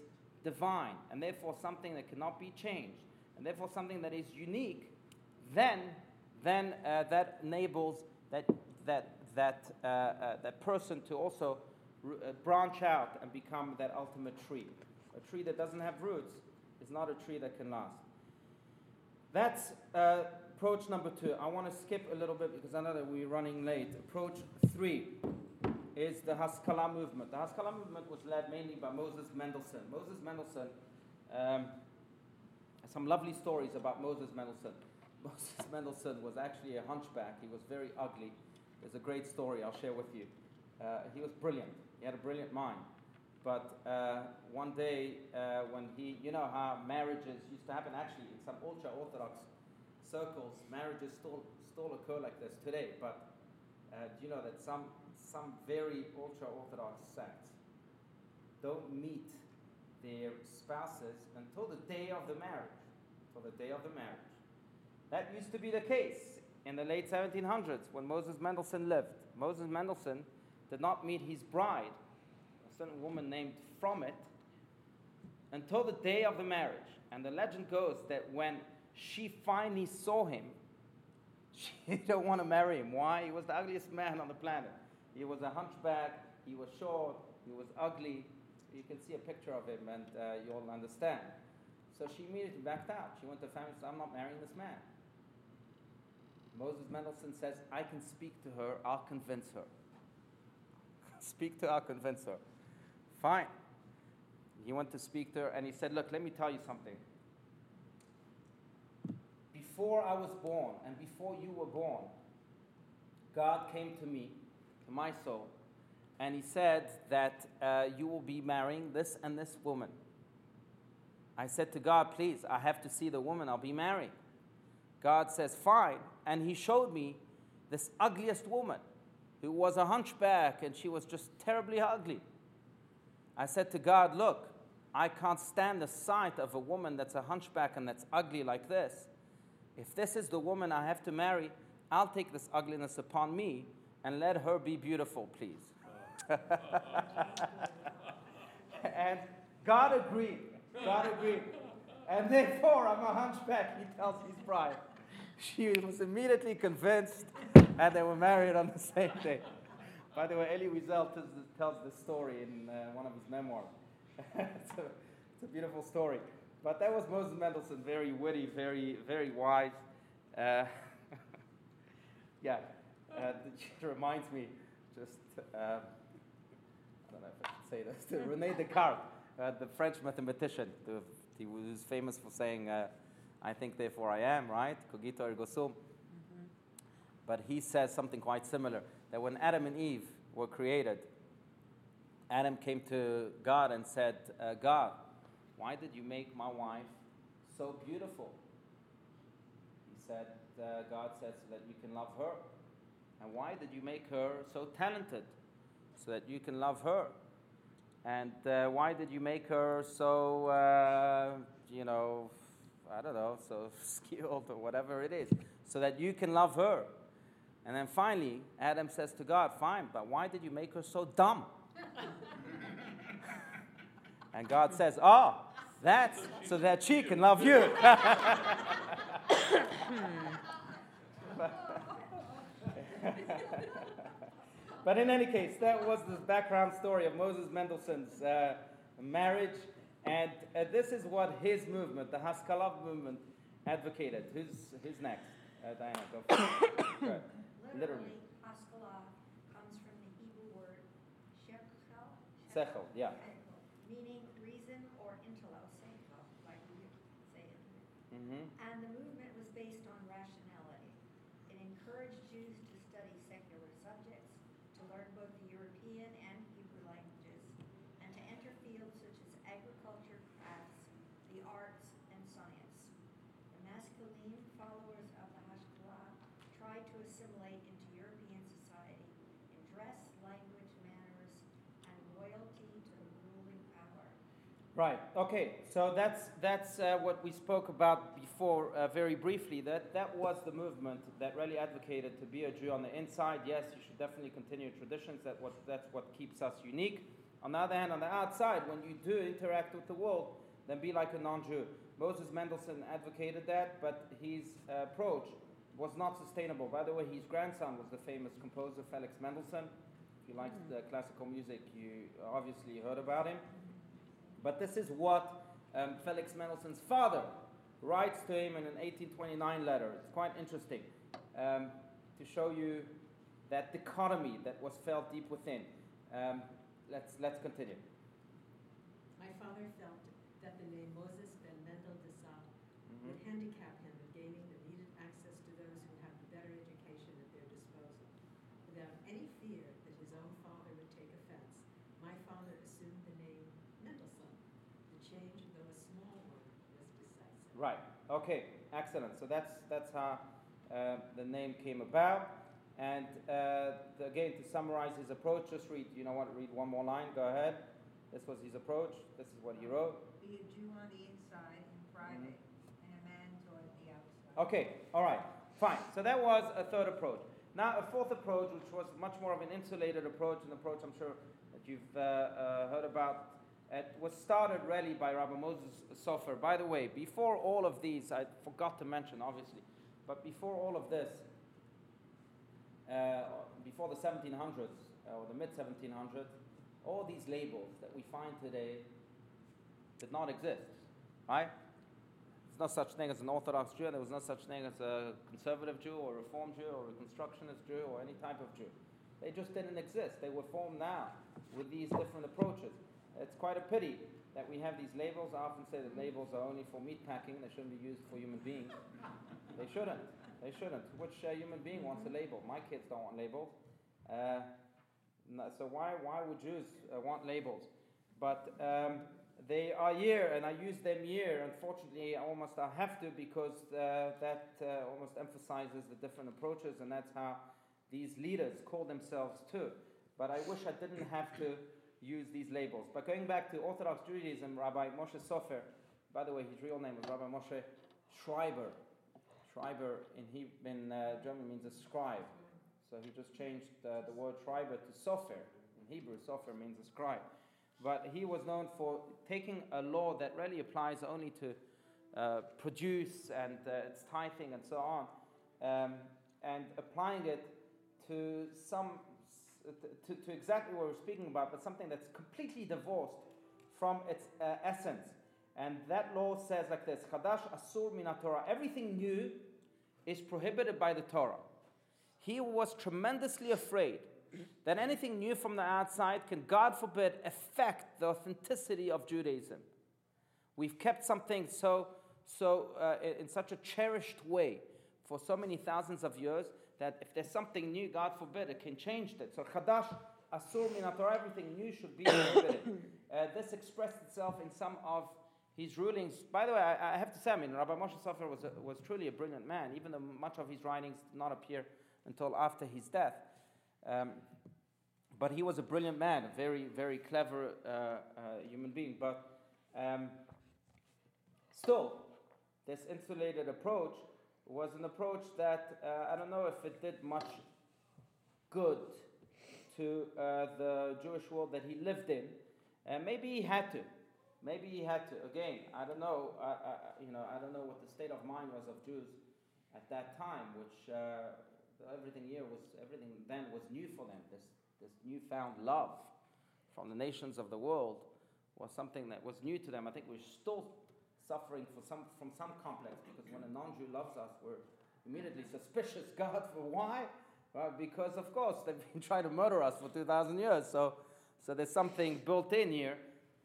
divine and therefore something that cannot be changed and therefore something that is unique, then, then uh, that enables that, that, that, uh, uh, that person to also uh, branch out and become that ultimate tree. A tree that doesn't have roots is not a tree that can last. That's uh, approach number two. I want to skip a little bit because I know that we're running late. Approach three is the Haskalah movement. The Haskalah movement was led mainly by Moses Mendelssohn. Moses Mendelssohn, um, some lovely stories about Moses Mendelssohn. Moses Mendelssohn was actually a hunchback. He was very ugly. There's a great story I'll share with you. Uh, he was brilliant. He had a brilliant mind. But uh, one day, uh, when he, you know how marriages used to happen actually in some ultra Orthodox circles, marriages still, still occur like this today. But uh, do you know that some, some very ultra Orthodox sects don't meet their spouses until the day of the marriage? Until the day of the marriage. That used to be the case in the late 1700s when Moses Mendelssohn lived. Moses Mendelssohn did not meet his bride a certain woman named Fromet until the day of the marriage. And the legend goes that when she finally saw him, she didn't want to marry him. Why? He was the ugliest man on the planet. He was a hunchback, he was short, he was ugly. You can see a picture of him and uh, you'll understand. So she immediately backed out. She went to the family and said, I'm not marrying this man. Moses Mendelssohn says, I can speak to her, I'll convince her. speak to her, I'll convince her. Fine. He went to speak to her and he said, Look, let me tell you something. Before I was born and before you were born, God came to me, to my soul, and he said that uh, you will be marrying this and this woman. I said to God, Please, I have to see the woman I'll be married. God says, Fine. And he showed me this ugliest woman who was a hunchback and she was just terribly ugly. I said to God, Look, I can't stand the sight of a woman that's a hunchback and that's ugly like this. If this is the woman I have to marry, I'll take this ugliness upon me and let her be beautiful, please. and God agreed. God agreed. And therefore, I'm a hunchback, he tells his bride. She was immediately convinced, and they were married on the same day. By the way, Elie Wiesel tells, tells this story in uh, one of his memoirs. it's, a, it's, a, beautiful story. But that was Moses Mendelssohn, very witty, very, very wise. Uh, yeah, uh, it reminds me just, uh, I don't know if I should say this, to Rene Descartes, uh, the French mathematician. The, he was famous for saying, uh, I think, therefore I am, right? Cogito ergo sum. Mm-hmm. But he says something quite similar that when Adam and Eve were created, Adam came to God and said, uh, God, why did you make my wife so beautiful? He said, uh, God said, so that you can love her. And why did you make her so talented? So that you can love her. And uh, why did you make her so, uh, you know, I don't know, so skilled or whatever it is? So that you can love her. And then finally, Adam says to God, Fine, but why did you make her so dumb? and God says, Oh, that's so that she can love you. but in any case, that was the background story of Moses Mendelssohn's uh, marriage. And uh, this is what his movement, the Haskalah movement, advocated. Who's, who's next? Uh, Diana, go for it. Literally, Haskalah comes from the Hebrew word shekel, Sechel, yeah. Meaning reason or intellect, like we say it here. hmm And the movement was based on rationality. It encouraged Jews to study secular subjects, to learn both the European and Hebrew languages, and to enter fields such as agriculture, crafts, the arts, and science. The Maskilim followers of the Hashkalah tried to assimilate into European society in dress, language, manners, and loyalty to the ruling power. Right. Okay. So that's that's uh, what we spoke about before, uh, very briefly. That that was the movement that really advocated to be a Jew on the inside. Yes, you should definitely continue traditions. That what that's what keeps us unique. On the other hand, on the outside, when you do interact with the world, then be like a non-Jew. Moses Mendelssohn advocated that, but his uh, approach was not sustainable. By the way, his grandson was the famous composer Felix Mendelssohn. If you like the classical music, you obviously heard about him. But this is what um, Felix Mendelssohn's father writes to him in an 1829 letter. It's quite interesting um, to show you that dichotomy that was felt deep within. Um, let's, let's continue. My father felt that the name Moses ben Mendel Dessau Mhm. would handicap him in gaining the needed access to those who had the better education at their disposal. Without any fear that his own father would take offense, my father assumed the name Mendelssohn. The change, though a small one, was decisive. Right. Okay. Excellent. So that's that's how uh, the name came about. And uh, the, again, to summarize his approach, just read. You know what? Read one more line. Go ahead. This was his approach. This is what he wrote. Be a Jew on the inside in private, and a man toward the outside. Okay, all right, fine. So that was a third approach. Now, a fourth approach, which was much more of an insulated approach, an approach I'm sure that you've uh, uh, heard about, it was started really by Rabbi Moses Sofer. By the way, before all of these, I forgot to mention, obviously, but before all of this, uh, before the 1700s uh, or the mid 1700s, all these labels that we find today did not exist, right? There's no such thing as an Orthodox Jew, there was no such thing as a conservative Jew or a Reform Jew or a Constructionist Jew or any type of Jew. They just didn't exist. They were formed now with these different approaches. It's quite a pity that we have these labels. I often say that labels are only for meat packing, they shouldn't be used for human beings. They shouldn't. They shouldn't. Which uh, human being wants a label? My kids don't want labels. Uh, so why, why would Jews uh, want labels? But um, they are here, and I use them here. Unfortunately, almost I have to because uh, that uh, almost emphasizes the different approaches, and that's how these leaders call themselves too. But I wish I didn't have to use these labels. But going back to Orthodox Judaism, Rabbi Moshe Sofer, by the way, his real name was Rabbi Moshe Schreiber. Schreiber in, he, in uh, German means a scribe. So he just changed uh, the word Schreiber to Sofer. In Hebrew, Sofer means a scribe. But he was known for taking a law that really applies only to uh, produce and uh, its tithing and so on, um, and applying it to some to, to exactly what we're speaking about, but something that's completely divorced from its uh, essence. And that law says like this: Chadash asur min Torah. Everything new is prohibited by the Torah. He was tremendously afraid that anything new from the outside can, God forbid, affect the authenticity of Judaism. We've kept something so, so uh, in such a cherished way for so many thousands of years that if there's something new, God forbid, it can change that. So Chadash, min Torah, everything new should be prohibited. uh, this expressed itself in some of his rulings. By the way, I, I have to say, I mean, Rabbi Moshe Sofer was, a, was truly a brilliant man, even though much of his writings did not appear until after his death. Um, but he was a brilliant man, a very, very clever uh, uh, human being. But um, still, this insulated approach was an approach that uh, I don't know if it did much good to uh, the Jewish world that he lived in. And maybe he had to. Maybe he had to. Again, I don't know. I, I, you know, I don't know what the state of mind was of Jews at that time, which uh, everything here was everything then was new for them. This this newfound love from the nations of the world was something that was new to them. I think we're still suffering for some, from some complex because when a non-Jew loves us, we're immediately suspicious. God, for why? Well, because of course they've been trying to murder us for two thousand years. So, So there's something built in here.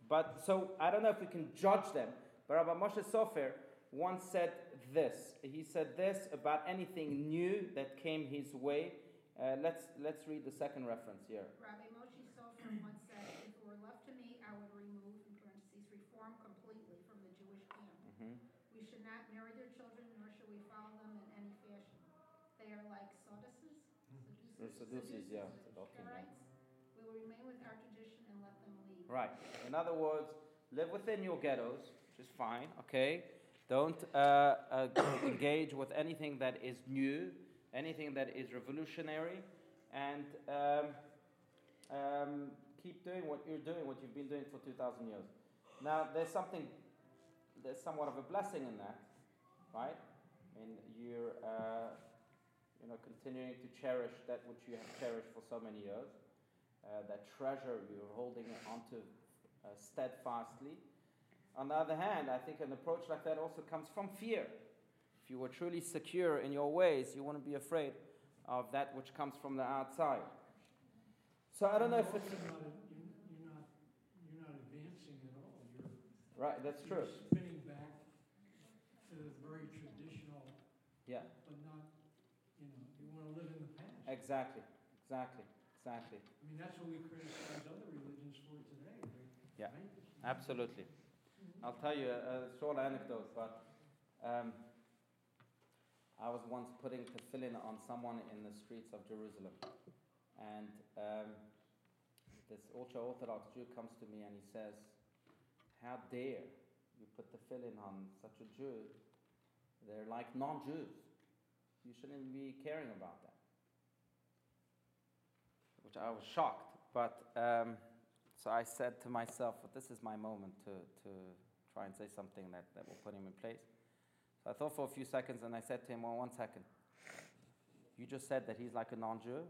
But so I don't know if we can judge them. But Rabbi Moshe Sofer once said this. He said this about anything new that came his way. Uh, let's, let's read the second reference here. Rabbi Moshe Sofer once said, if it were left to me, I would remove, in parentheses, reform completely from the Jewish camp. Mhm. We should not marry their children, nor should we follow them in any fashion. They are like Sadducees, Sadducees, yeah, Sadducees, yeah. Karaites. We will remain with our tradition and let them lead. Right. In other words, live within your ghettos, which is fine, okay? Don't uh, uh, engage with anything that is new, anything that is revolutionary, and um, um, keep doing what you're doing, what you've been doing for 2,000 years. Now, there's something, there's somewhat of a blessing in that, right? And you're, uh, you know, continuing to cherish that which you have cherished for so many years, uh, that treasure you're holding onto uh, steadfastly. On the other hand, I think an approach like that also comes from fear. If you were truly secure in your ways, you wouldn't be afraid of that which comes from the outside. So I don't know if it's not- You're you're not, you're not advancing at all. You're right. That's true. You're spinning back to the very traditional, Yeah. but not, you know, you want to live in the past. Exactly. Exactly. Exactly. I mean, that's what we criticize other religions for today, right? Yeah. Right? Absolutely. I'll tell you a, a short anecdote, but um, I was once putting tefillin on someone in the streets of Jerusalem. And um, this ultra Orthodox Jew comes to me and he says, How dare you put the tefillin on such a Jew? They're like non Jews. You shouldn't be caring about that. Which I was shocked. But um, so I said to myself, well, this is my moment to, to try and say something that, that will put him in place. So I thought for a few seconds and I said to him, well, one second. You just said that he's like a non Jew.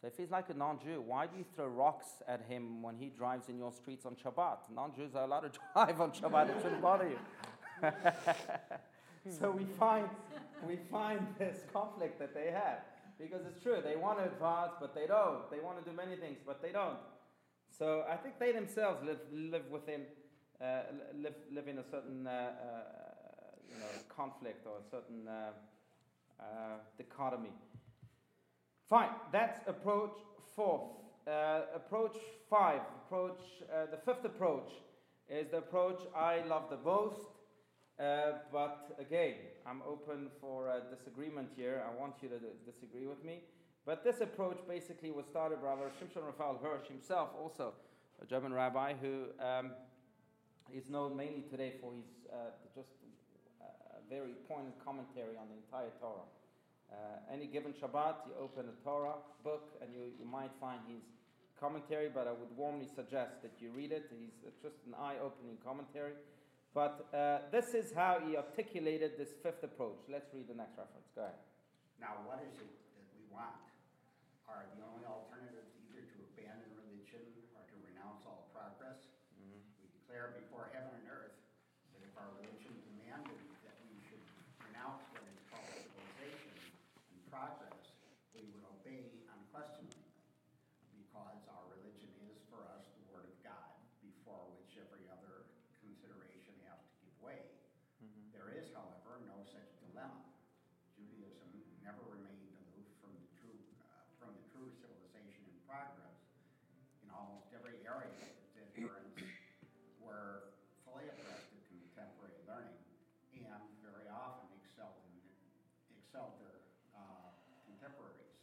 So if he's like a non Jew, why do you throw rocks at him when he drives in your streets on Shabbat? Non Jews are allowed to drive on Shabbat, it shouldn't bother you. so we find, we find this conflict that they have. Because it's true, they want to advance, but they don't. They want to do many things, but they don't. So I think they themselves live, live within, uh, live, live in a certain uh, uh, you know, conflict or a certain uh, uh, dichotomy. Fine, that's approach fourth. Uh, approach five, approach, the fifth approach is the approach I love the most. Uh, but again, I'm open for uh, disagreement here. I want you to d- disagree with me. But this approach basically was started by Rabbi Shimshon Raphael Hirsch himself, also a German rabbi who um, is known mainly today for his uh, just uh, very poignant commentary on the entire Torah. Uh, any given Shabbat, you open a Torah book and you, you might find his commentary, but I would warmly suggest that you read it. He's just an eye opening commentary. But uh, this is how he articulated this fifth approach. Let's read the next reference. Go ahead. Now, what is it that we want? Are the only alternatives either to abandon religion or to renounce all progress? We declare before heaven and earth that if our religion demanded that we should renounce what is called civilization and progress, we would obey unquestioningly, because our religion is for us the Word of God, before which every other consideration has to give way. There is, however, no such dilemma. Judaism never remained aloof from the true, uh, from the true civilization and progress. In almost every area, its adherents were fully abreast of contemporary learning and very often excelled in, excelled their uh, contemporaries.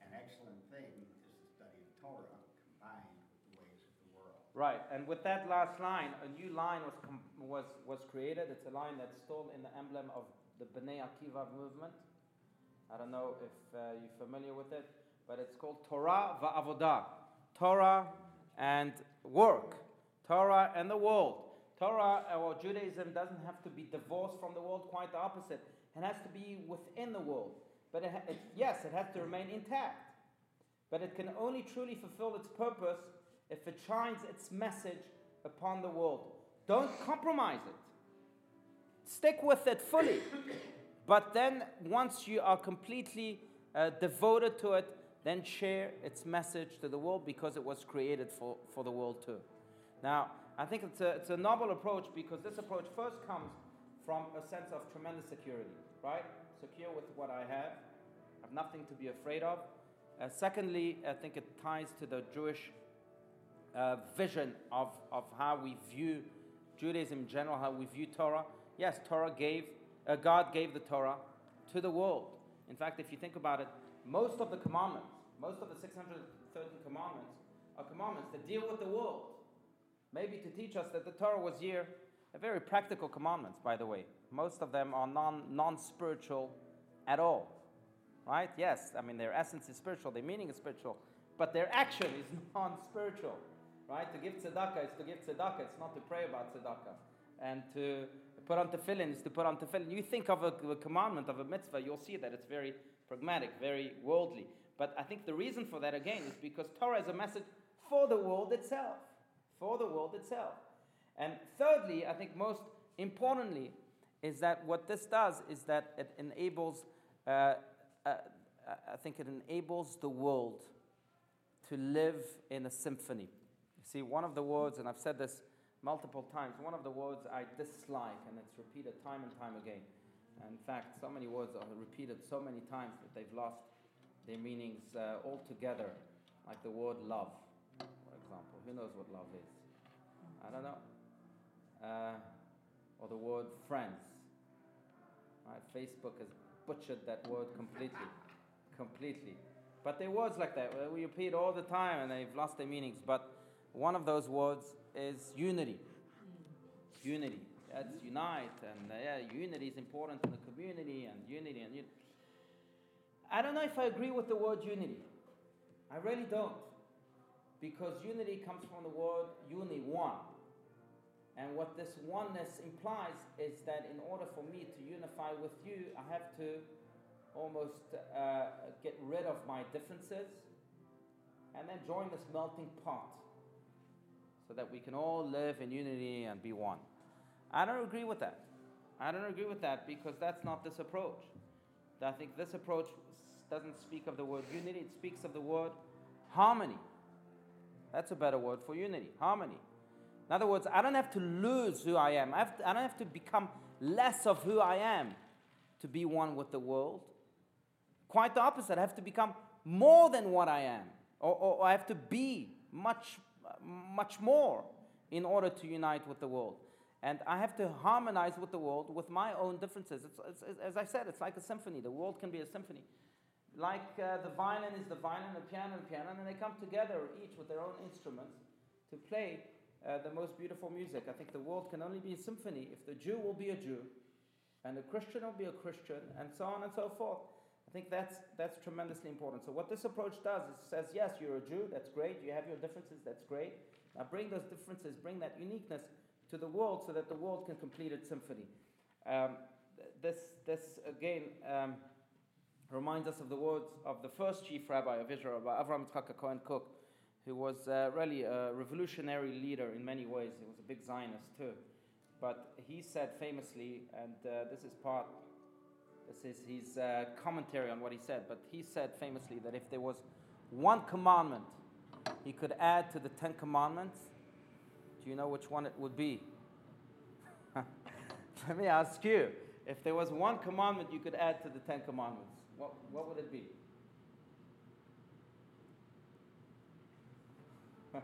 An excellent thing is the study of Torah combined with the ways of the world. Right, and with that last line, a new line was, com- was, was created. It's a line that's still in the emblem of the Bnei Akiva movement. I don't know if uh, you're familiar with it, but it's called Torah va'avodah. Torah and work. Torah and the world. Torah or Judaism doesn't have to be divorced from the world, quite the opposite. It has to be within the world. But it ha- it, yes, it has to remain intact. But it can only truly fulfill its purpose if it shines its message upon the world. Don't compromise it. Stick with it fully. but then, once you are completely uh, devoted to it, then share its message to the world because it was created for, for the world too. Now, I think it's a, it's a novel approach because this approach first comes from a sense of tremendous security, right? Secure with what I have, I have nothing to be afraid of. Uh, secondly, I think it ties to the Jewish uh, vision of, of how we view Judaism in general, how we view Torah. Yes, Torah gave, uh, God gave the Torah to the world. In fact, if you think about it, most of the commandments, most of the 613 commandments, are commandments that deal with the world. Maybe to teach us that the Torah was here, very practical commandments, by the way. Most of them are non non spiritual at all. Right? Yes, I mean their essence is spiritual, their meaning is spiritual, but their action is non spiritual. Right? To give tzedakah is to give tzedakah, it's not to pray about tzedakah. And to put on tefillin is to put on tefillin. You think of a, a commandment of a mitzvah, you'll see that it's very pragmatic, very worldly. But I think the reason for that again is because Torah is a message for the world itself. For the world itself. And thirdly, I think most importantly, is that what this does is that it enables, uh, uh, I think it enables the world to live in a symphony. See, one of the words, and I've said this multiple times, one of the words I dislike, and it's repeated time and time again. In fact, so many words are repeated so many times that they've lost their meanings uh, altogether, like the word love, for example. Who knows what love is? I don't know. Uh, or the word friends. Right? Facebook has butchered that word completely. completely. But there are words like that. We repeat all the time and they've lost their meanings. But one of those words is unity. Unity. That's unite. And uh, yeah, unity is important in the community and unity and unity. I don't know if I agree with the word unity. I really don't. Because unity comes from the word uni, one. And what this oneness implies is that in order for me to unify with you, I have to almost uh, get rid of my differences and then join this melting pot so that we can all live in unity and be one. I don't agree with that. I don't agree with that because that's not this approach. I think this approach doesn't speak of the word unity, it speaks of the word harmony. That's a better word for unity harmony. In other words, I don't have to lose who I am. I, to, I don't have to become less of who I am to be one with the world. Quite the opposite. I have to become more than what I am, or, or, or I have to be much, much more in order to unite with the world. And I have to harmonize with the world with my own differences. It's, it's, it's, as I said, it's like a symphony. The world can be a symphony. Like uh, the violin is the violin, the piano the piano, and they come together, each with their own instruments, to play uh, the most beautiful music. I think the world can only be a symphony if the Jew will be a Jew, and the Christian will be a Christian, and so on and so forth. I think that's, that's tremendously important. So, what this approach does is it says, yes, you're a Jew, that's great. You have your differences, that's great. Now, bring those differences, bring that uniqueness to the world so that the world can complete its symphony. Um, this, this, again, um, reminds us of the words of the first chief rabbi of Israel, Avram Yitzchak Cohen Kook, who was uh, really a revolutionary leader in many ways. He was a big Zionist too. But he said famously, and uh, this is part, this is his uh, commentary on what he said, but he said famously that if there was one commandment he could add to the Ten Commandments, do you know which one it would be? Let me ask you if there was one commandment you could add to the Ten Commandments, what, what would it be?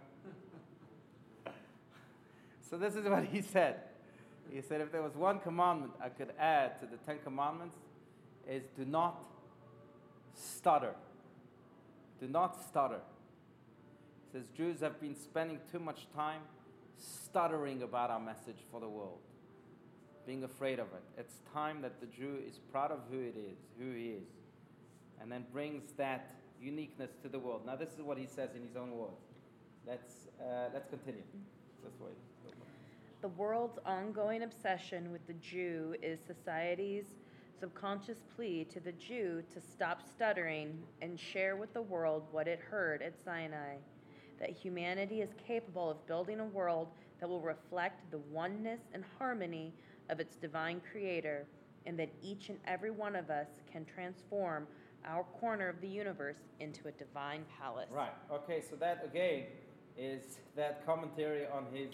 So this is what he said. He said, if there was one commandment I could add to the Ten Commandments, is do not stutter. Do not stutter. He says Jews have been spending too much time stuttering about our message for the world, being afraid of it. It's time that the Jew is proud of who it is, who he is, and then brings that uniqueness to the world. Now, this is what he says in his own words. Let's, uh, let's continue. This way. The world's ongoing obsession with the Jew is society's subconscious plea to the Jew to stop stuttering and share with the world what it heard at Sinai that humanity is capable of building a world that will reflect the oneness and harmony of its divine creator, and that each and every one of us can transform our corner of the universe into a divine palace. Right. Okay. So that again is that commentary on his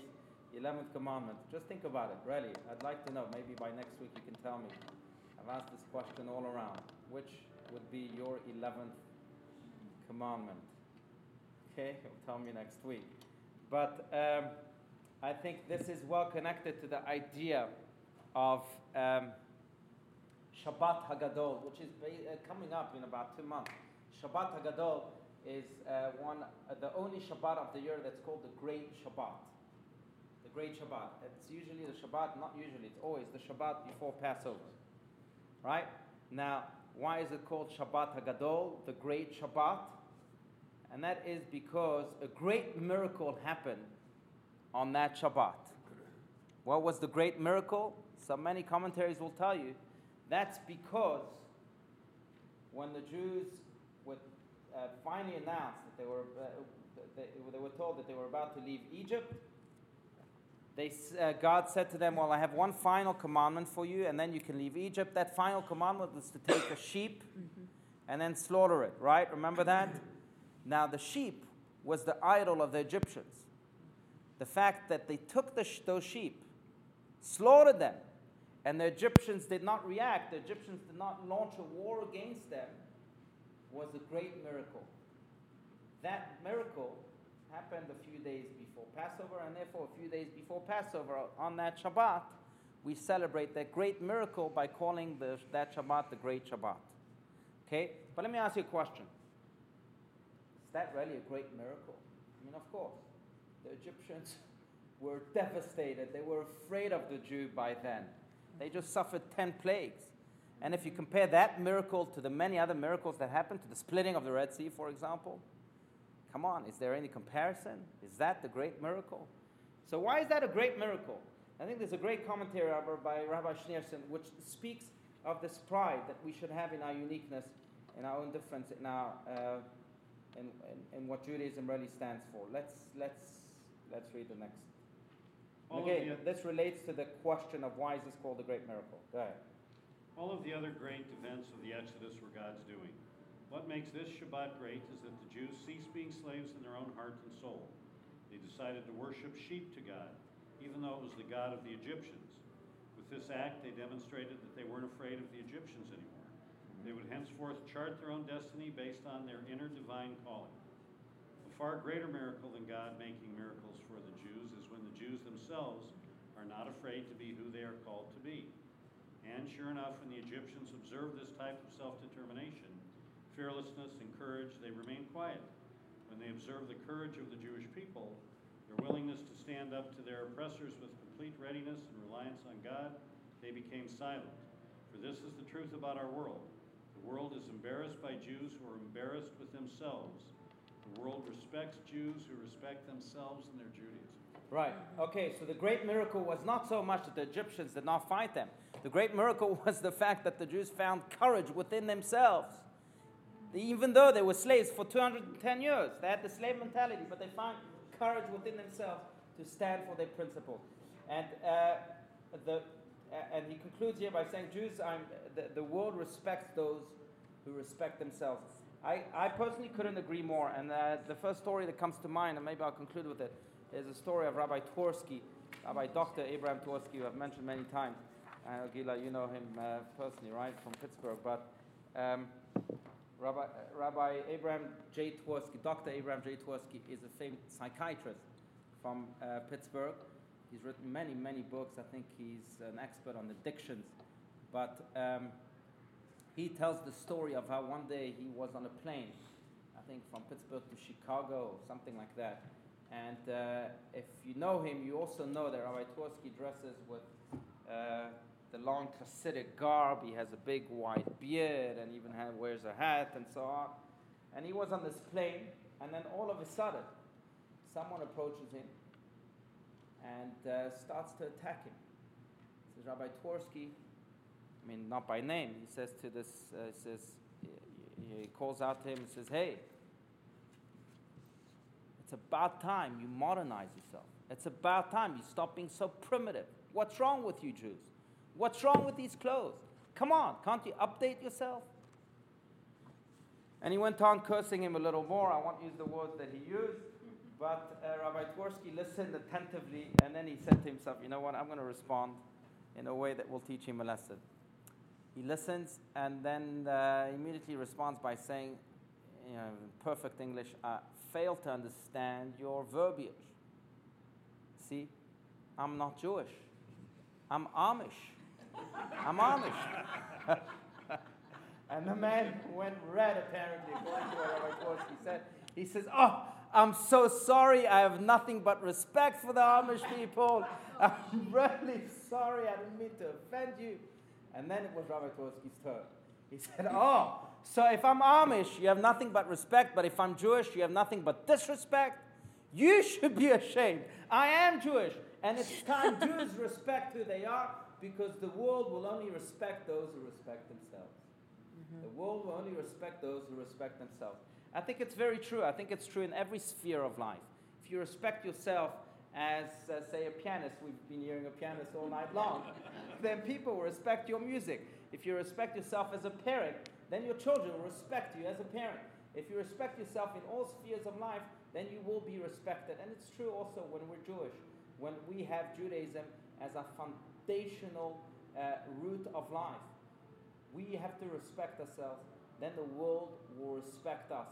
eleventh commandment. Just think about it. Really, I'd like to know. Maybe by next week you can tell me. Asked this question all around. Which would be your eleventh commandment? Okay, you'll tell me next week. But um, I think this is well connected to the idea of um, Shabbat Hagadol, which is ba- uh, coming up in about two months. Shabbat Hagadol is uh, one, uh, the only Shabbat of the year that's called the Great Shabbat. The Great Shabbat. It's usually the Shabbat, not usually, it's always the Shabbat before Passover. Right? Now, why is it called Shabbat Hagadol, the Great Shabbat? And that is because a great miracle happened on that Shabbat. What was the great miracle? So many commentaries will tell you that's because when the Jews would uh, finally announced that they were, uh, they, they were told that they were about to leave Egypt, they, uh, God said to them, Well, I have one final commandment for you, and then you can leave Egypt. That final commandment was to take a sheep and then slaughter it, right? Remember that? Now, the sheep was the idol of the Egyptians. The fact that they took the sh- those sheep, slaughtered them, and the Egyptians did not react, the Egyptians did not launch a war against them, was a great miracle. That miracle happened a few days before Passover, and therefore, a few days before Passover, on that Shabbat, we celebrate that great miracle by calling the, that Shabbat the Great Shabbat. Okay? But let me ask you a question. Is that really a great miracle? I mean, of course. The Egyptians were devastated. They were afraid of the Jew by then. They just suffered 10 plagues. And if you compare that miracle to the many other miracles that happened, to the splitting of the Red Sea, for example, come on, is there any comparison? Is that the great miracle? So, why is that a great miracle? I think there's a great commentary by Rabbi Schneerson which speaks of this pride that we should have in our uniqueness, in our own difference, in our uh, in, in, in what Judaism really stands for. Let's let's let's read the next. All Again, this relates to the question of why is this called the great miracle? Go ahead. All of the other great events of the Exodus were God's doing. What makes this Shabbat great is that the Jews ceased being slaves in their own heart and soul. They decided to worship sheep to God, even though it was the God of the Egyptians. With this act, they demonstrated that they weren't afraid of the Egyptians anymore. They would henceforth chart their own destiny based on their inner divine calling. A far greater miracle than God making miracles for the Jews is when the Jews themselves are not afraid to be who they are called to be. And sure enough, when the Egyptians observed this type of self-determination, fearlessness, and courage, they remained quiet. When they observed the courage of the Jewish people, their willingness to stand up to their oppressors with complete readiness and reliance on God, they became silent. For this is the truth about our world. The world is embarrassed by Jews who are embarrassed with themselves. The world respects Jews who respect themselves and their Judaism. Right. Okay, so the great miracle was not so much that the Egyptians did not fight them. The great miracle was the fact that the Jews found courage within themselves. Even though they were slaves for 210 years, they had the slave mentality, but they found courage within themselves to stand for their principles. And, uh, the, uh, and he concludes here by saying, Jews, the, the world respects those who respect themselves. I, I personally couldn't agree more. And uh, the first story that comes to mind, and maybe I'll conclude with it, is a story of Rabbi Twerski, Rabbi Dr. Abraham Twerski, who I've mentioned many times. Uh, Gila, you know him uh, personally, right, from Pittsburgh. But um, Rabbi, uh, Rabbi Abraham J. Twerski, Dr. Abraham J. Twerski, is a famous psychiatrist from uh, Pittsburgh. He's written many, many books. I think he's an expert on addictions. But um, he tells the story of how one day he was on a plane, I think from Pittsburgh to Chicago, something like that. And uh, if you know him, you also know that Rabbi Twerski dresses with uh, the long Hasidic garb. He has a big white beard and even ha wears a hat and so on. And he was on this plane, and then all of a sudden, someone approaches him and uh, starts to attack him. Says Rabbi Twerski, I mean, not by name. He says to this, uh, says, he calls out to him and says, "Hey, it's about time you modernize yourself. It's about time you stop being so primitive. What's wrong with you Jews? What's wrong with these clothes? Come on, can't you update yourself?" And he went on cursing him a little more. I won't use the words that he used. But uh, Rabbi Twerski listened attentively, and then he said to himself, You know what? I'm going to respond in a way that will teach him a lesson. He listens and then uh, immediately responds by saying, you know, in perfect English, I fail to understand your verbiage. See, I'm not Jewish. I'm Amish. I'm Amish. and the man went red, apparently, according to what Rabbi Twerski said. He says, Oh, I'm so sorry. I have nothing but respect for the Amish people. I'm really sorry. I didn't mean to offend you. And then it was Rabbi Twerski's turn. He said, Oh, so if I'm Amish, you have nothing but respect, but if I'm Jewish, you have nothing but disrespect? You should be ashamed. I am Jewish, and it's time Jews respect who they are because the world will only respect those who respect themselves. The world will only respect those who respect themselves. I think it's very true. I think it's true in every sphere of life. If you respect yourself as, uh, say, a pianist, we've been hearing a pianist all night long, then people will respect your music. If you respect yourself as a parent, then your children will respect you as a parent. If you respect yourself in all spheres of life, then you will be respected. And it's true also when we're Jewish, when we have Judaism as a foundational uh, root of life. We have to respect ourselves, then the world will respect us.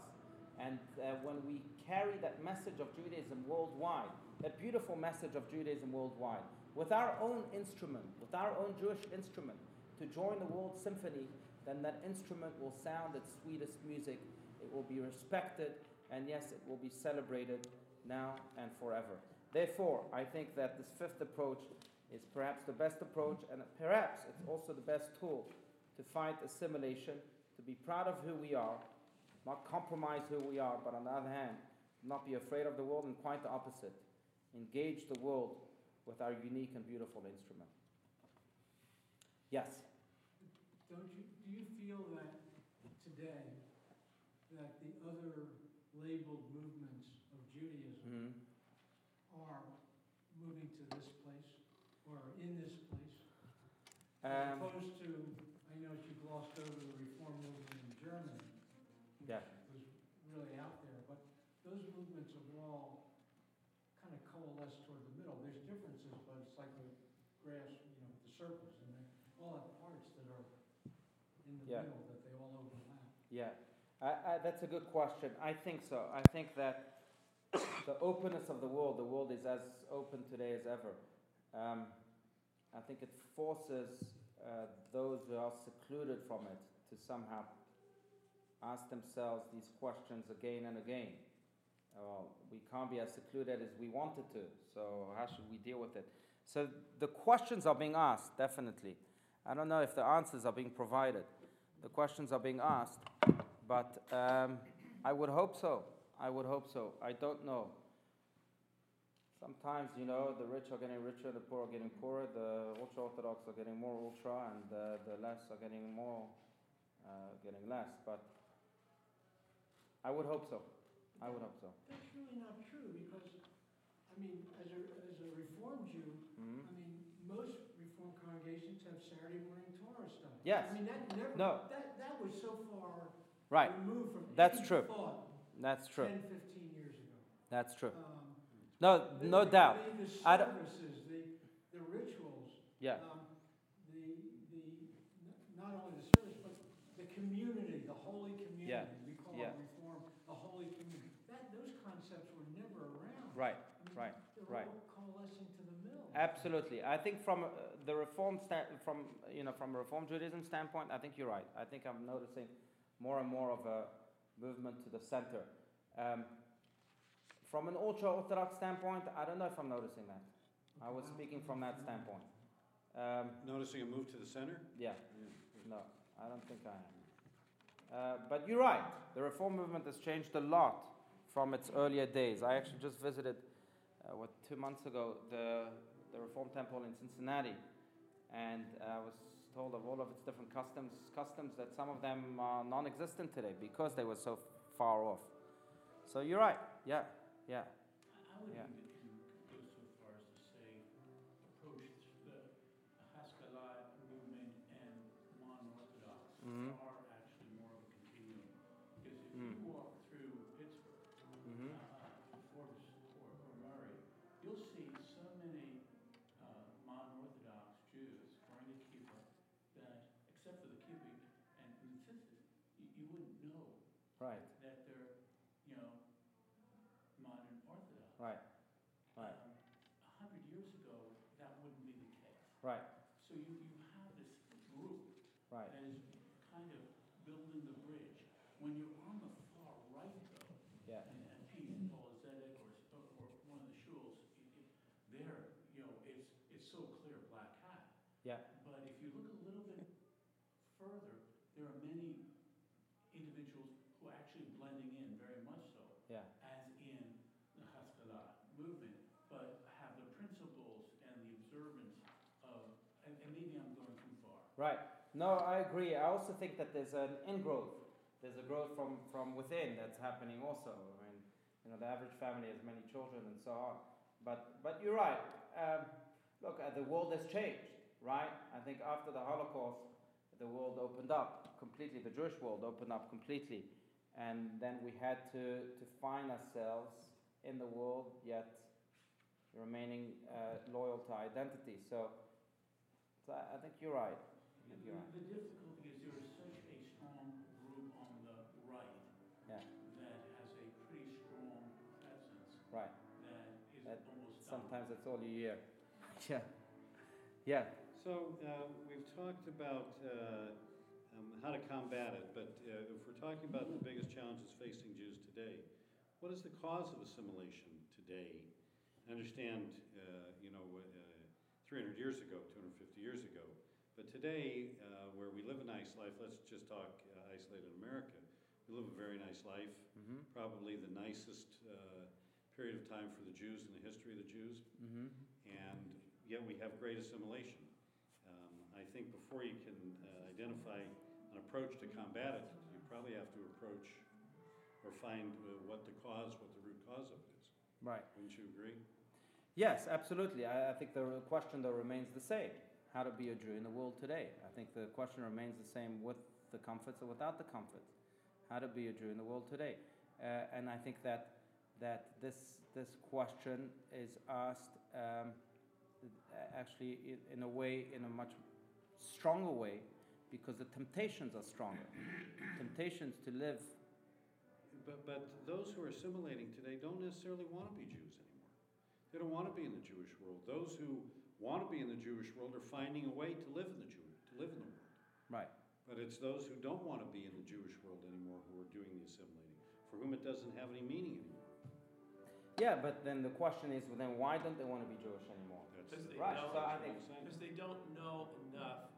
And uh, when we carry that message of Judaism worldwide, that beautiful message of Judaism worldwide, with our own instrument, with our own Jewish instrument, to join the world symphony, then that instrument will sound its sweetest music. It will be respected, and yes, it will be celebrated now and forever. Therefore, I think that this fifth approach is perhaps the best approach, and perhaps it's also the best tool to fight assimilation, to be proud of who we are, not compromise who we are, but on the other hand, not be afraid of the world, and quite the opposite. Engage the world with our unique and beautiful instrument. Yes? Don't you, do you feel that today, that the other labeled movements of Judaism Mhm. are moving to this place, or are in this place? Um, As opposed to, I know you glossed over the reform movement in Germany, which Yeah. was really out there, but those movements have all kind of coalesced toward the middle. There's differences, but it's like the grass, you know, the circles, and they all have parts that are in the Yeah. middle that they all overlap. Yeah, I, I, that's a good question. I think so. I think that the openness of the world, the world is as open today as ever. Um, I think it forces uh, those who are secluded from it to somehow ask themselves these questions again and again. Well, we can't be as secluded as we wanted to, so how should we deal with it? So the questions are being asked, definitely. I don't know if the answers are being provided. The questions are being asked, but um, I would hope so. I would hope so. I don't know. Sometimes, you know, the rich are getting richer, the poor are getting poorer, the ultra orthodox are getting more ultra, and uh, the less are getting more, uh, getting less. But I would hope so. I would hope so. That's really not true, because, I mean, as a, as a Reform Jew, Mhm. I mean, most Reform congregations have Saturday morning Torah stuff. Yes. I mean, that never, No. that, that was so far Right. removed from That's true. thought That's true. 10, 15 years ago. That's true. Um, No, the- no doubt. The the services, the, the rituals. Yeah. um, The, the, not only the service, but the community, the holy community. Yeah, We call yeah. it Reform, the holy community. That, those concepts were never around. Right, I mean, right, They're right. all coalescing to the middle. Absolutely. I think from uh, the reform sta- from you know from a reform Judaism standpoint, I think you're right. I think I'm noticing more and more of a movement to the center. Um, from an ultra orthodox standpoint, I don't know if I'm noticing that. I was speaking from that standpoint. Um, Noticing a move to the center? yeah. No, I don't think I am. Uh, but you're right. The reform movement has changed a lot from its earlier days. I actually just visited, uh, what, two months ago, the, the Reform Temple in Cincinnati, and I was told of all of its different customs, customs that some of them are non-existent today because they were so far off. So you're right. Yeah, yeah. I would Yeah. even go so far as to say, approach the Haskalah movement and non-Orthodox Mhm. are actually more of a continuum. Because if Right, that they're, you know, modern Orthodox. right, right, Um, A hundred years ago, that wouldn't be the case. right, So you, you have this group right. that is kind of building the bridge. When you're on the far right though, Yeah, and, and Pete or Zedek or, s- or or one of the shuls, it- it- there, you know, it's, it's so clear black hat. yeah, But if you look a little bit further, there are many individuals who are actually blending in very much so, yeah, as in the Haskalah movement, but have the principles and the observance of, and, and maybe I'm going too far. right. No, I agree. I also think that there's an ingrowth. There's a growth from, from within that's happening also. I mean, you know, the average family has many children and so on. But, but you're right. Um, look, uh, the world has changed, right? I think after the Holocaust, the world opened up completely. The Jewish world opened up completely. And then we had to, to find ourselves in the world, yet remaining uh, loyal to identity. So, so I I think you're right. I think you're right. The difficulty is there is such a strong group on the right Yeah, that has a pretty strong presence right. that is That almost Sometimes that's all you hear. Yeah. Yeah. So, uh, we've talked about uh, um, how to combat it, but uh, if we're talking about the biggest challenges facing Jews today, what is the cause of assimilation today? I understand, uh, you know, uh, 300 years ago, 250 years ago, but today, uh, where we live a nice life, let's just talk uh, isolated America. We live a very nice life, Mm-hmm. probably the nicest uh, period of time for the Jews in the history of the Jews Mm-hmm. and yet we have great assimilation. I think before you can uh, identify an approach to combat it, you probably have to approach or find uh, what the cause, what the root cause of it is. Right. Wouldn't you agree? Yes, absolutely. I, I think the question though remains the same: how to be a Jew in the world today. I think the question remains the same with the comforts or without the comforts. How to be a Jew in the world today, uh, and I think that that this this question is asked um, actually in, in a way, in a much stronger way, because the temptations are stronger. temptations to live. But, but those who are assimilating today don't necessarily want to be Jews anymore. They don't want to be in the Jewish world. Those who want to be in the Jewish world are finding a way to live in the Jew, to live in the world. Right. But it's those who don't want to be in the Jewish world anymore who are doing the assimilating, for whom it doesn't have any meaning anymore. Yeah, but then the question is, well, then why don't they want to be Jewish anymore? That's Right, don't, so I think- because they don't know enough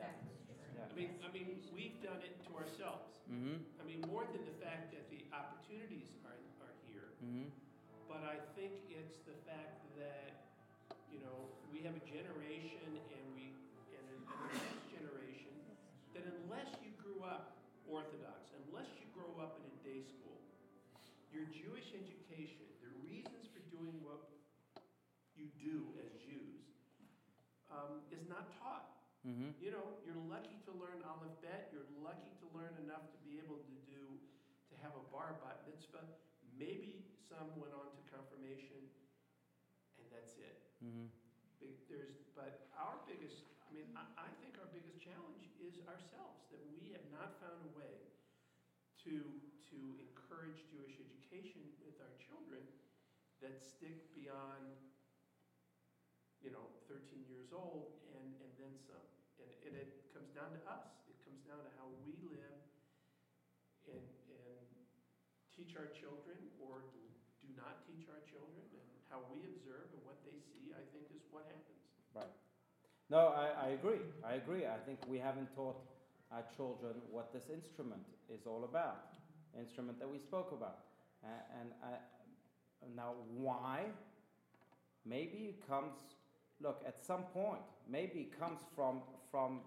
I mean, I mean, we've done it to ourselves. Mm-hmm. I mean, more than the fact that the opportunities are, are here, Mm-hmm. but I think it's the fact that, Mm-hmm. You know, you're lucky to learn Aleph Bet, you're lucky to learn enough to be able to do, to have a bar bat mitzvah. Maybe some went on to confirmation, and that's it. Mm-hmm. There's, but our biggest, I mean, I, I think our biggest challenge is ourselves, that we have not found a way to, to encourage Jewish education with our children that stick beyond, you know, thirteen years old and, and then some. And, and it comes down to us. It comes down to how we live and, and teach our children or do not teach our children and how we observe and what they see, I think is what happens. Right. No, I, I agree. I agree. I think we haven't taught our children what this instrument is all about, instrument that we spoke about. Uh, and I, now, why? Maybe it comes, look, at some point, maybe it comes from, from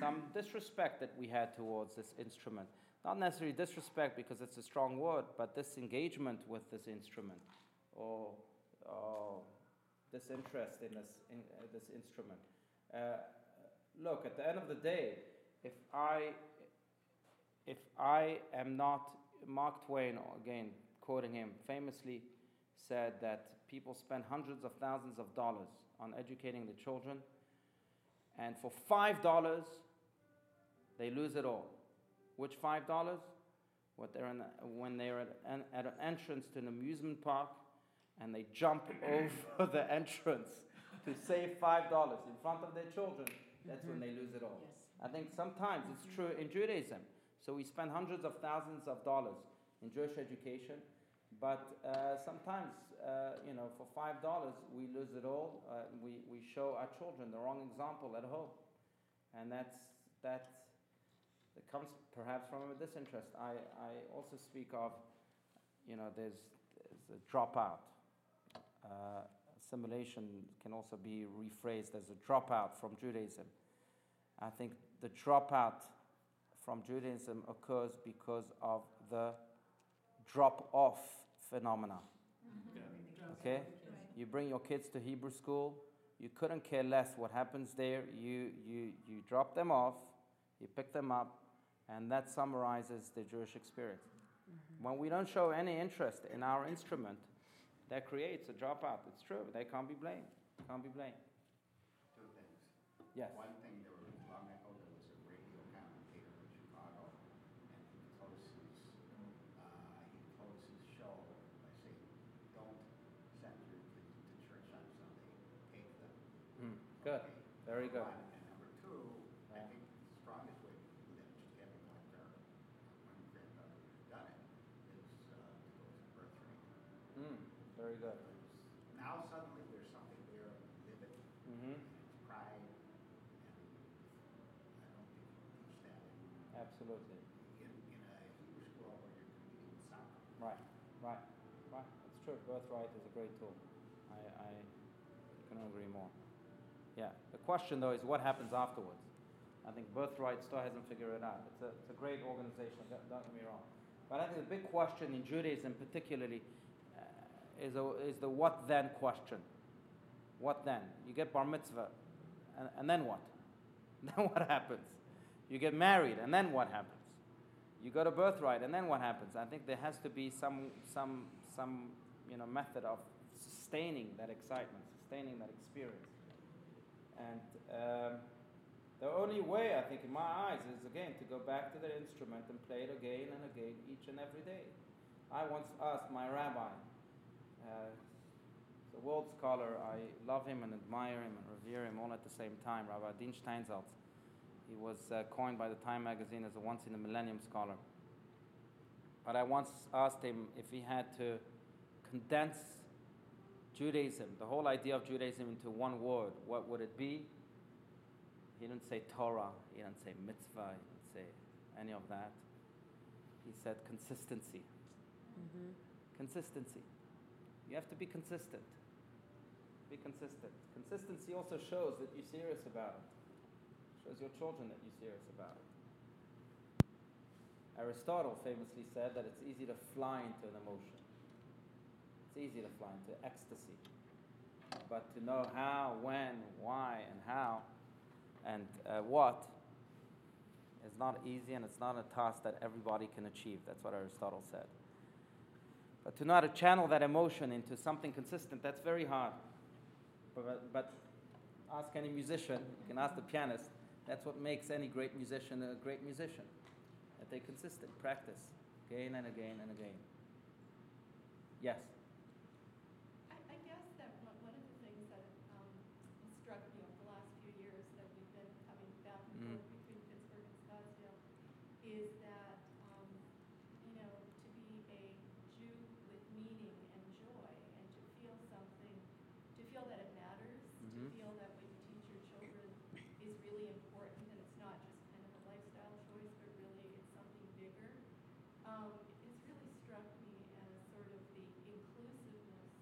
some disrespect that we had towards this instrument. Not necessarily disrespect because it's a strong word, but disengagement with this instrument or, or disinterest in this, in, uh, this instrument. Uh, look, at the end of the day, if I, if I am not, Mark Twain, again, quoting him, famously said that people spend hundreds of thousands of dollars on educating the children, and for five dollars, they lose it all. Which five dollars? what they're in, when they're at an, at an entrance to an amusement park and they jump over the entrance to save five dollars in front of their children, that's when they mm-hmm. lose it all. Yes. I think sometimes it's true in Judaism. So we spend hundreds of thousands of dollars in Jewish education, but uh, sometimes, uh, you know, for five dollars we lose it all. Uh, we, we show our children the wrong example at home, and that's that. It comes perhaps from a disinterest. I, I also speak of, you know, there's, there's a dropout. Uh, assimilation can also be rephrased as a dropout from Judaism. I think the dropout from Judaism occurs because of the drop off phenomena. Okay? You bring your kids to Hebrew school, you couldn't care less what happens there. You, you, you drop them off, you pick them up, and that summarizes the Jewish experience. When we don't show any interest in our instrument, that creates a dropout. It's true. They can't be blamed. Can't be blamed. Two things. Yes. One thing, there was long ago, there was a radio commentator in Chicago, and he closes, uh, he closed his show by saying, don't send your kids to church on Sunday, take them. Mm, good. Okay, Very good. one. And number two, I think the strongest way to do that, just having like our, one granddaughter who's done it, is, uh, to go to birthright. Mm, very good. Now suddenly there's something there, and you live it, Mm-hmm. it's pride, and I don't think you teach that in Absolutely. in, in a Hebrew school where you're competing in soccer. Right, right, right. That's true. Birthright is a great tool. I, I couldn't agree more. Question, though, is what happens afterwards. I think Birthright still hasn't figured it out. It's a, it's a great organization, don't, don't get me wrong. But I think the big question in Judaism, particularly, uh, is, a, is the what then question. What then? You get bar mitzvah, and, and then what? Then what happens? You get married, and then what happens? You go to birthright, and then what happens? I think there has to be some, some, some you know, method of sustaining that excitement, sustaining that experience. And um, the only way, I think, in my eyes, is again to go back to the instrument and play it again and again, each and every day. I once asked my rabbi, uh, a world scholar, I love him and admire him and revere him all at the same time, Rabbi Adin Steinsaltz. He was uh, coined by the Time magazine as a once in a millennium scholar. But I once asked him if he had to condense Judaism, the whole idea of Judaism, into one word, what would it be? He didn't say Torah, he didn't say mitzvah, he didn't say any of that. He said consistency. Mm-hmm. Consistency. You have to be consistent. Be consistent. Consistency also shows that you're serious about it. Shows your children that you're serious about it. Aristotle famously said that it's easy to fly into an emotion. It's easy to fly into ecstasy. But to know how, when, why, and how, and uh, what is not easy and it's not a task that everybody can achieve. That's what Aristotle said. But to know how to channel that emotion into something consistent, that's very hard. But, but ask any musician, you can ask the pianist, that's what makes any great musician a great musician. That they consistent, practice, again and again and again. Yes? I, I guess that one, one of the things that um, struck me over the last few years that we've been coming back and Mm. forth between Pittsburgh and Scottsdale is that, um, you know, to be a Jew with meaning and joy and to feel something, to feel that it matters, Mhm. to feel that what you teach your children is really important and it's not just kind of a lifestyle choice, but really it's something bigger. Um, it's really struck me as sort of the inclusiveness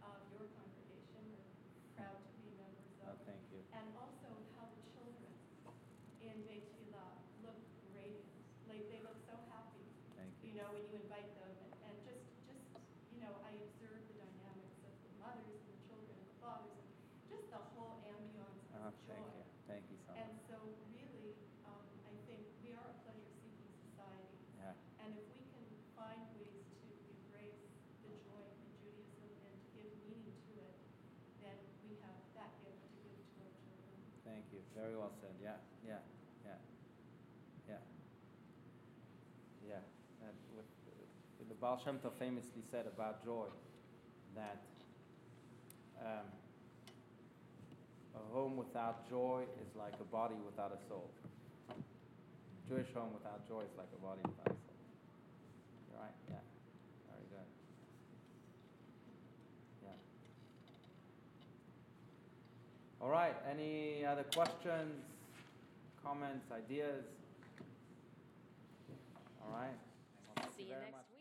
of your congregation. We're proud to be members Oh, of. thank you. And also how the children in Beit Hila look radiant. Like, they look so happy, Thank you. you know, when you invite them. And, and just, just, you know, I observe the dynamics of the mothers and the children and the fathers and just the whole ambiance Oh, of joy. thank you. Thank you so And much. so really, um, I think we are a pleasure-seeking society. Yeah. And if we can find ways to embrace the joy in Judaism and to give meaning to it, then we have that gift to give to our children. Thank you. Very well said. Yeah, yeah, yeah, yeah. Yeah, that, The Baal Shem Tov famously said about joy that um, a home without joy is like a body without a soul. Jewish home without joy is like a body without a soul. Right? Yeah. Very good. Yeah. All right. Any other questions, comments, ideas? All right. Well, See you very next much.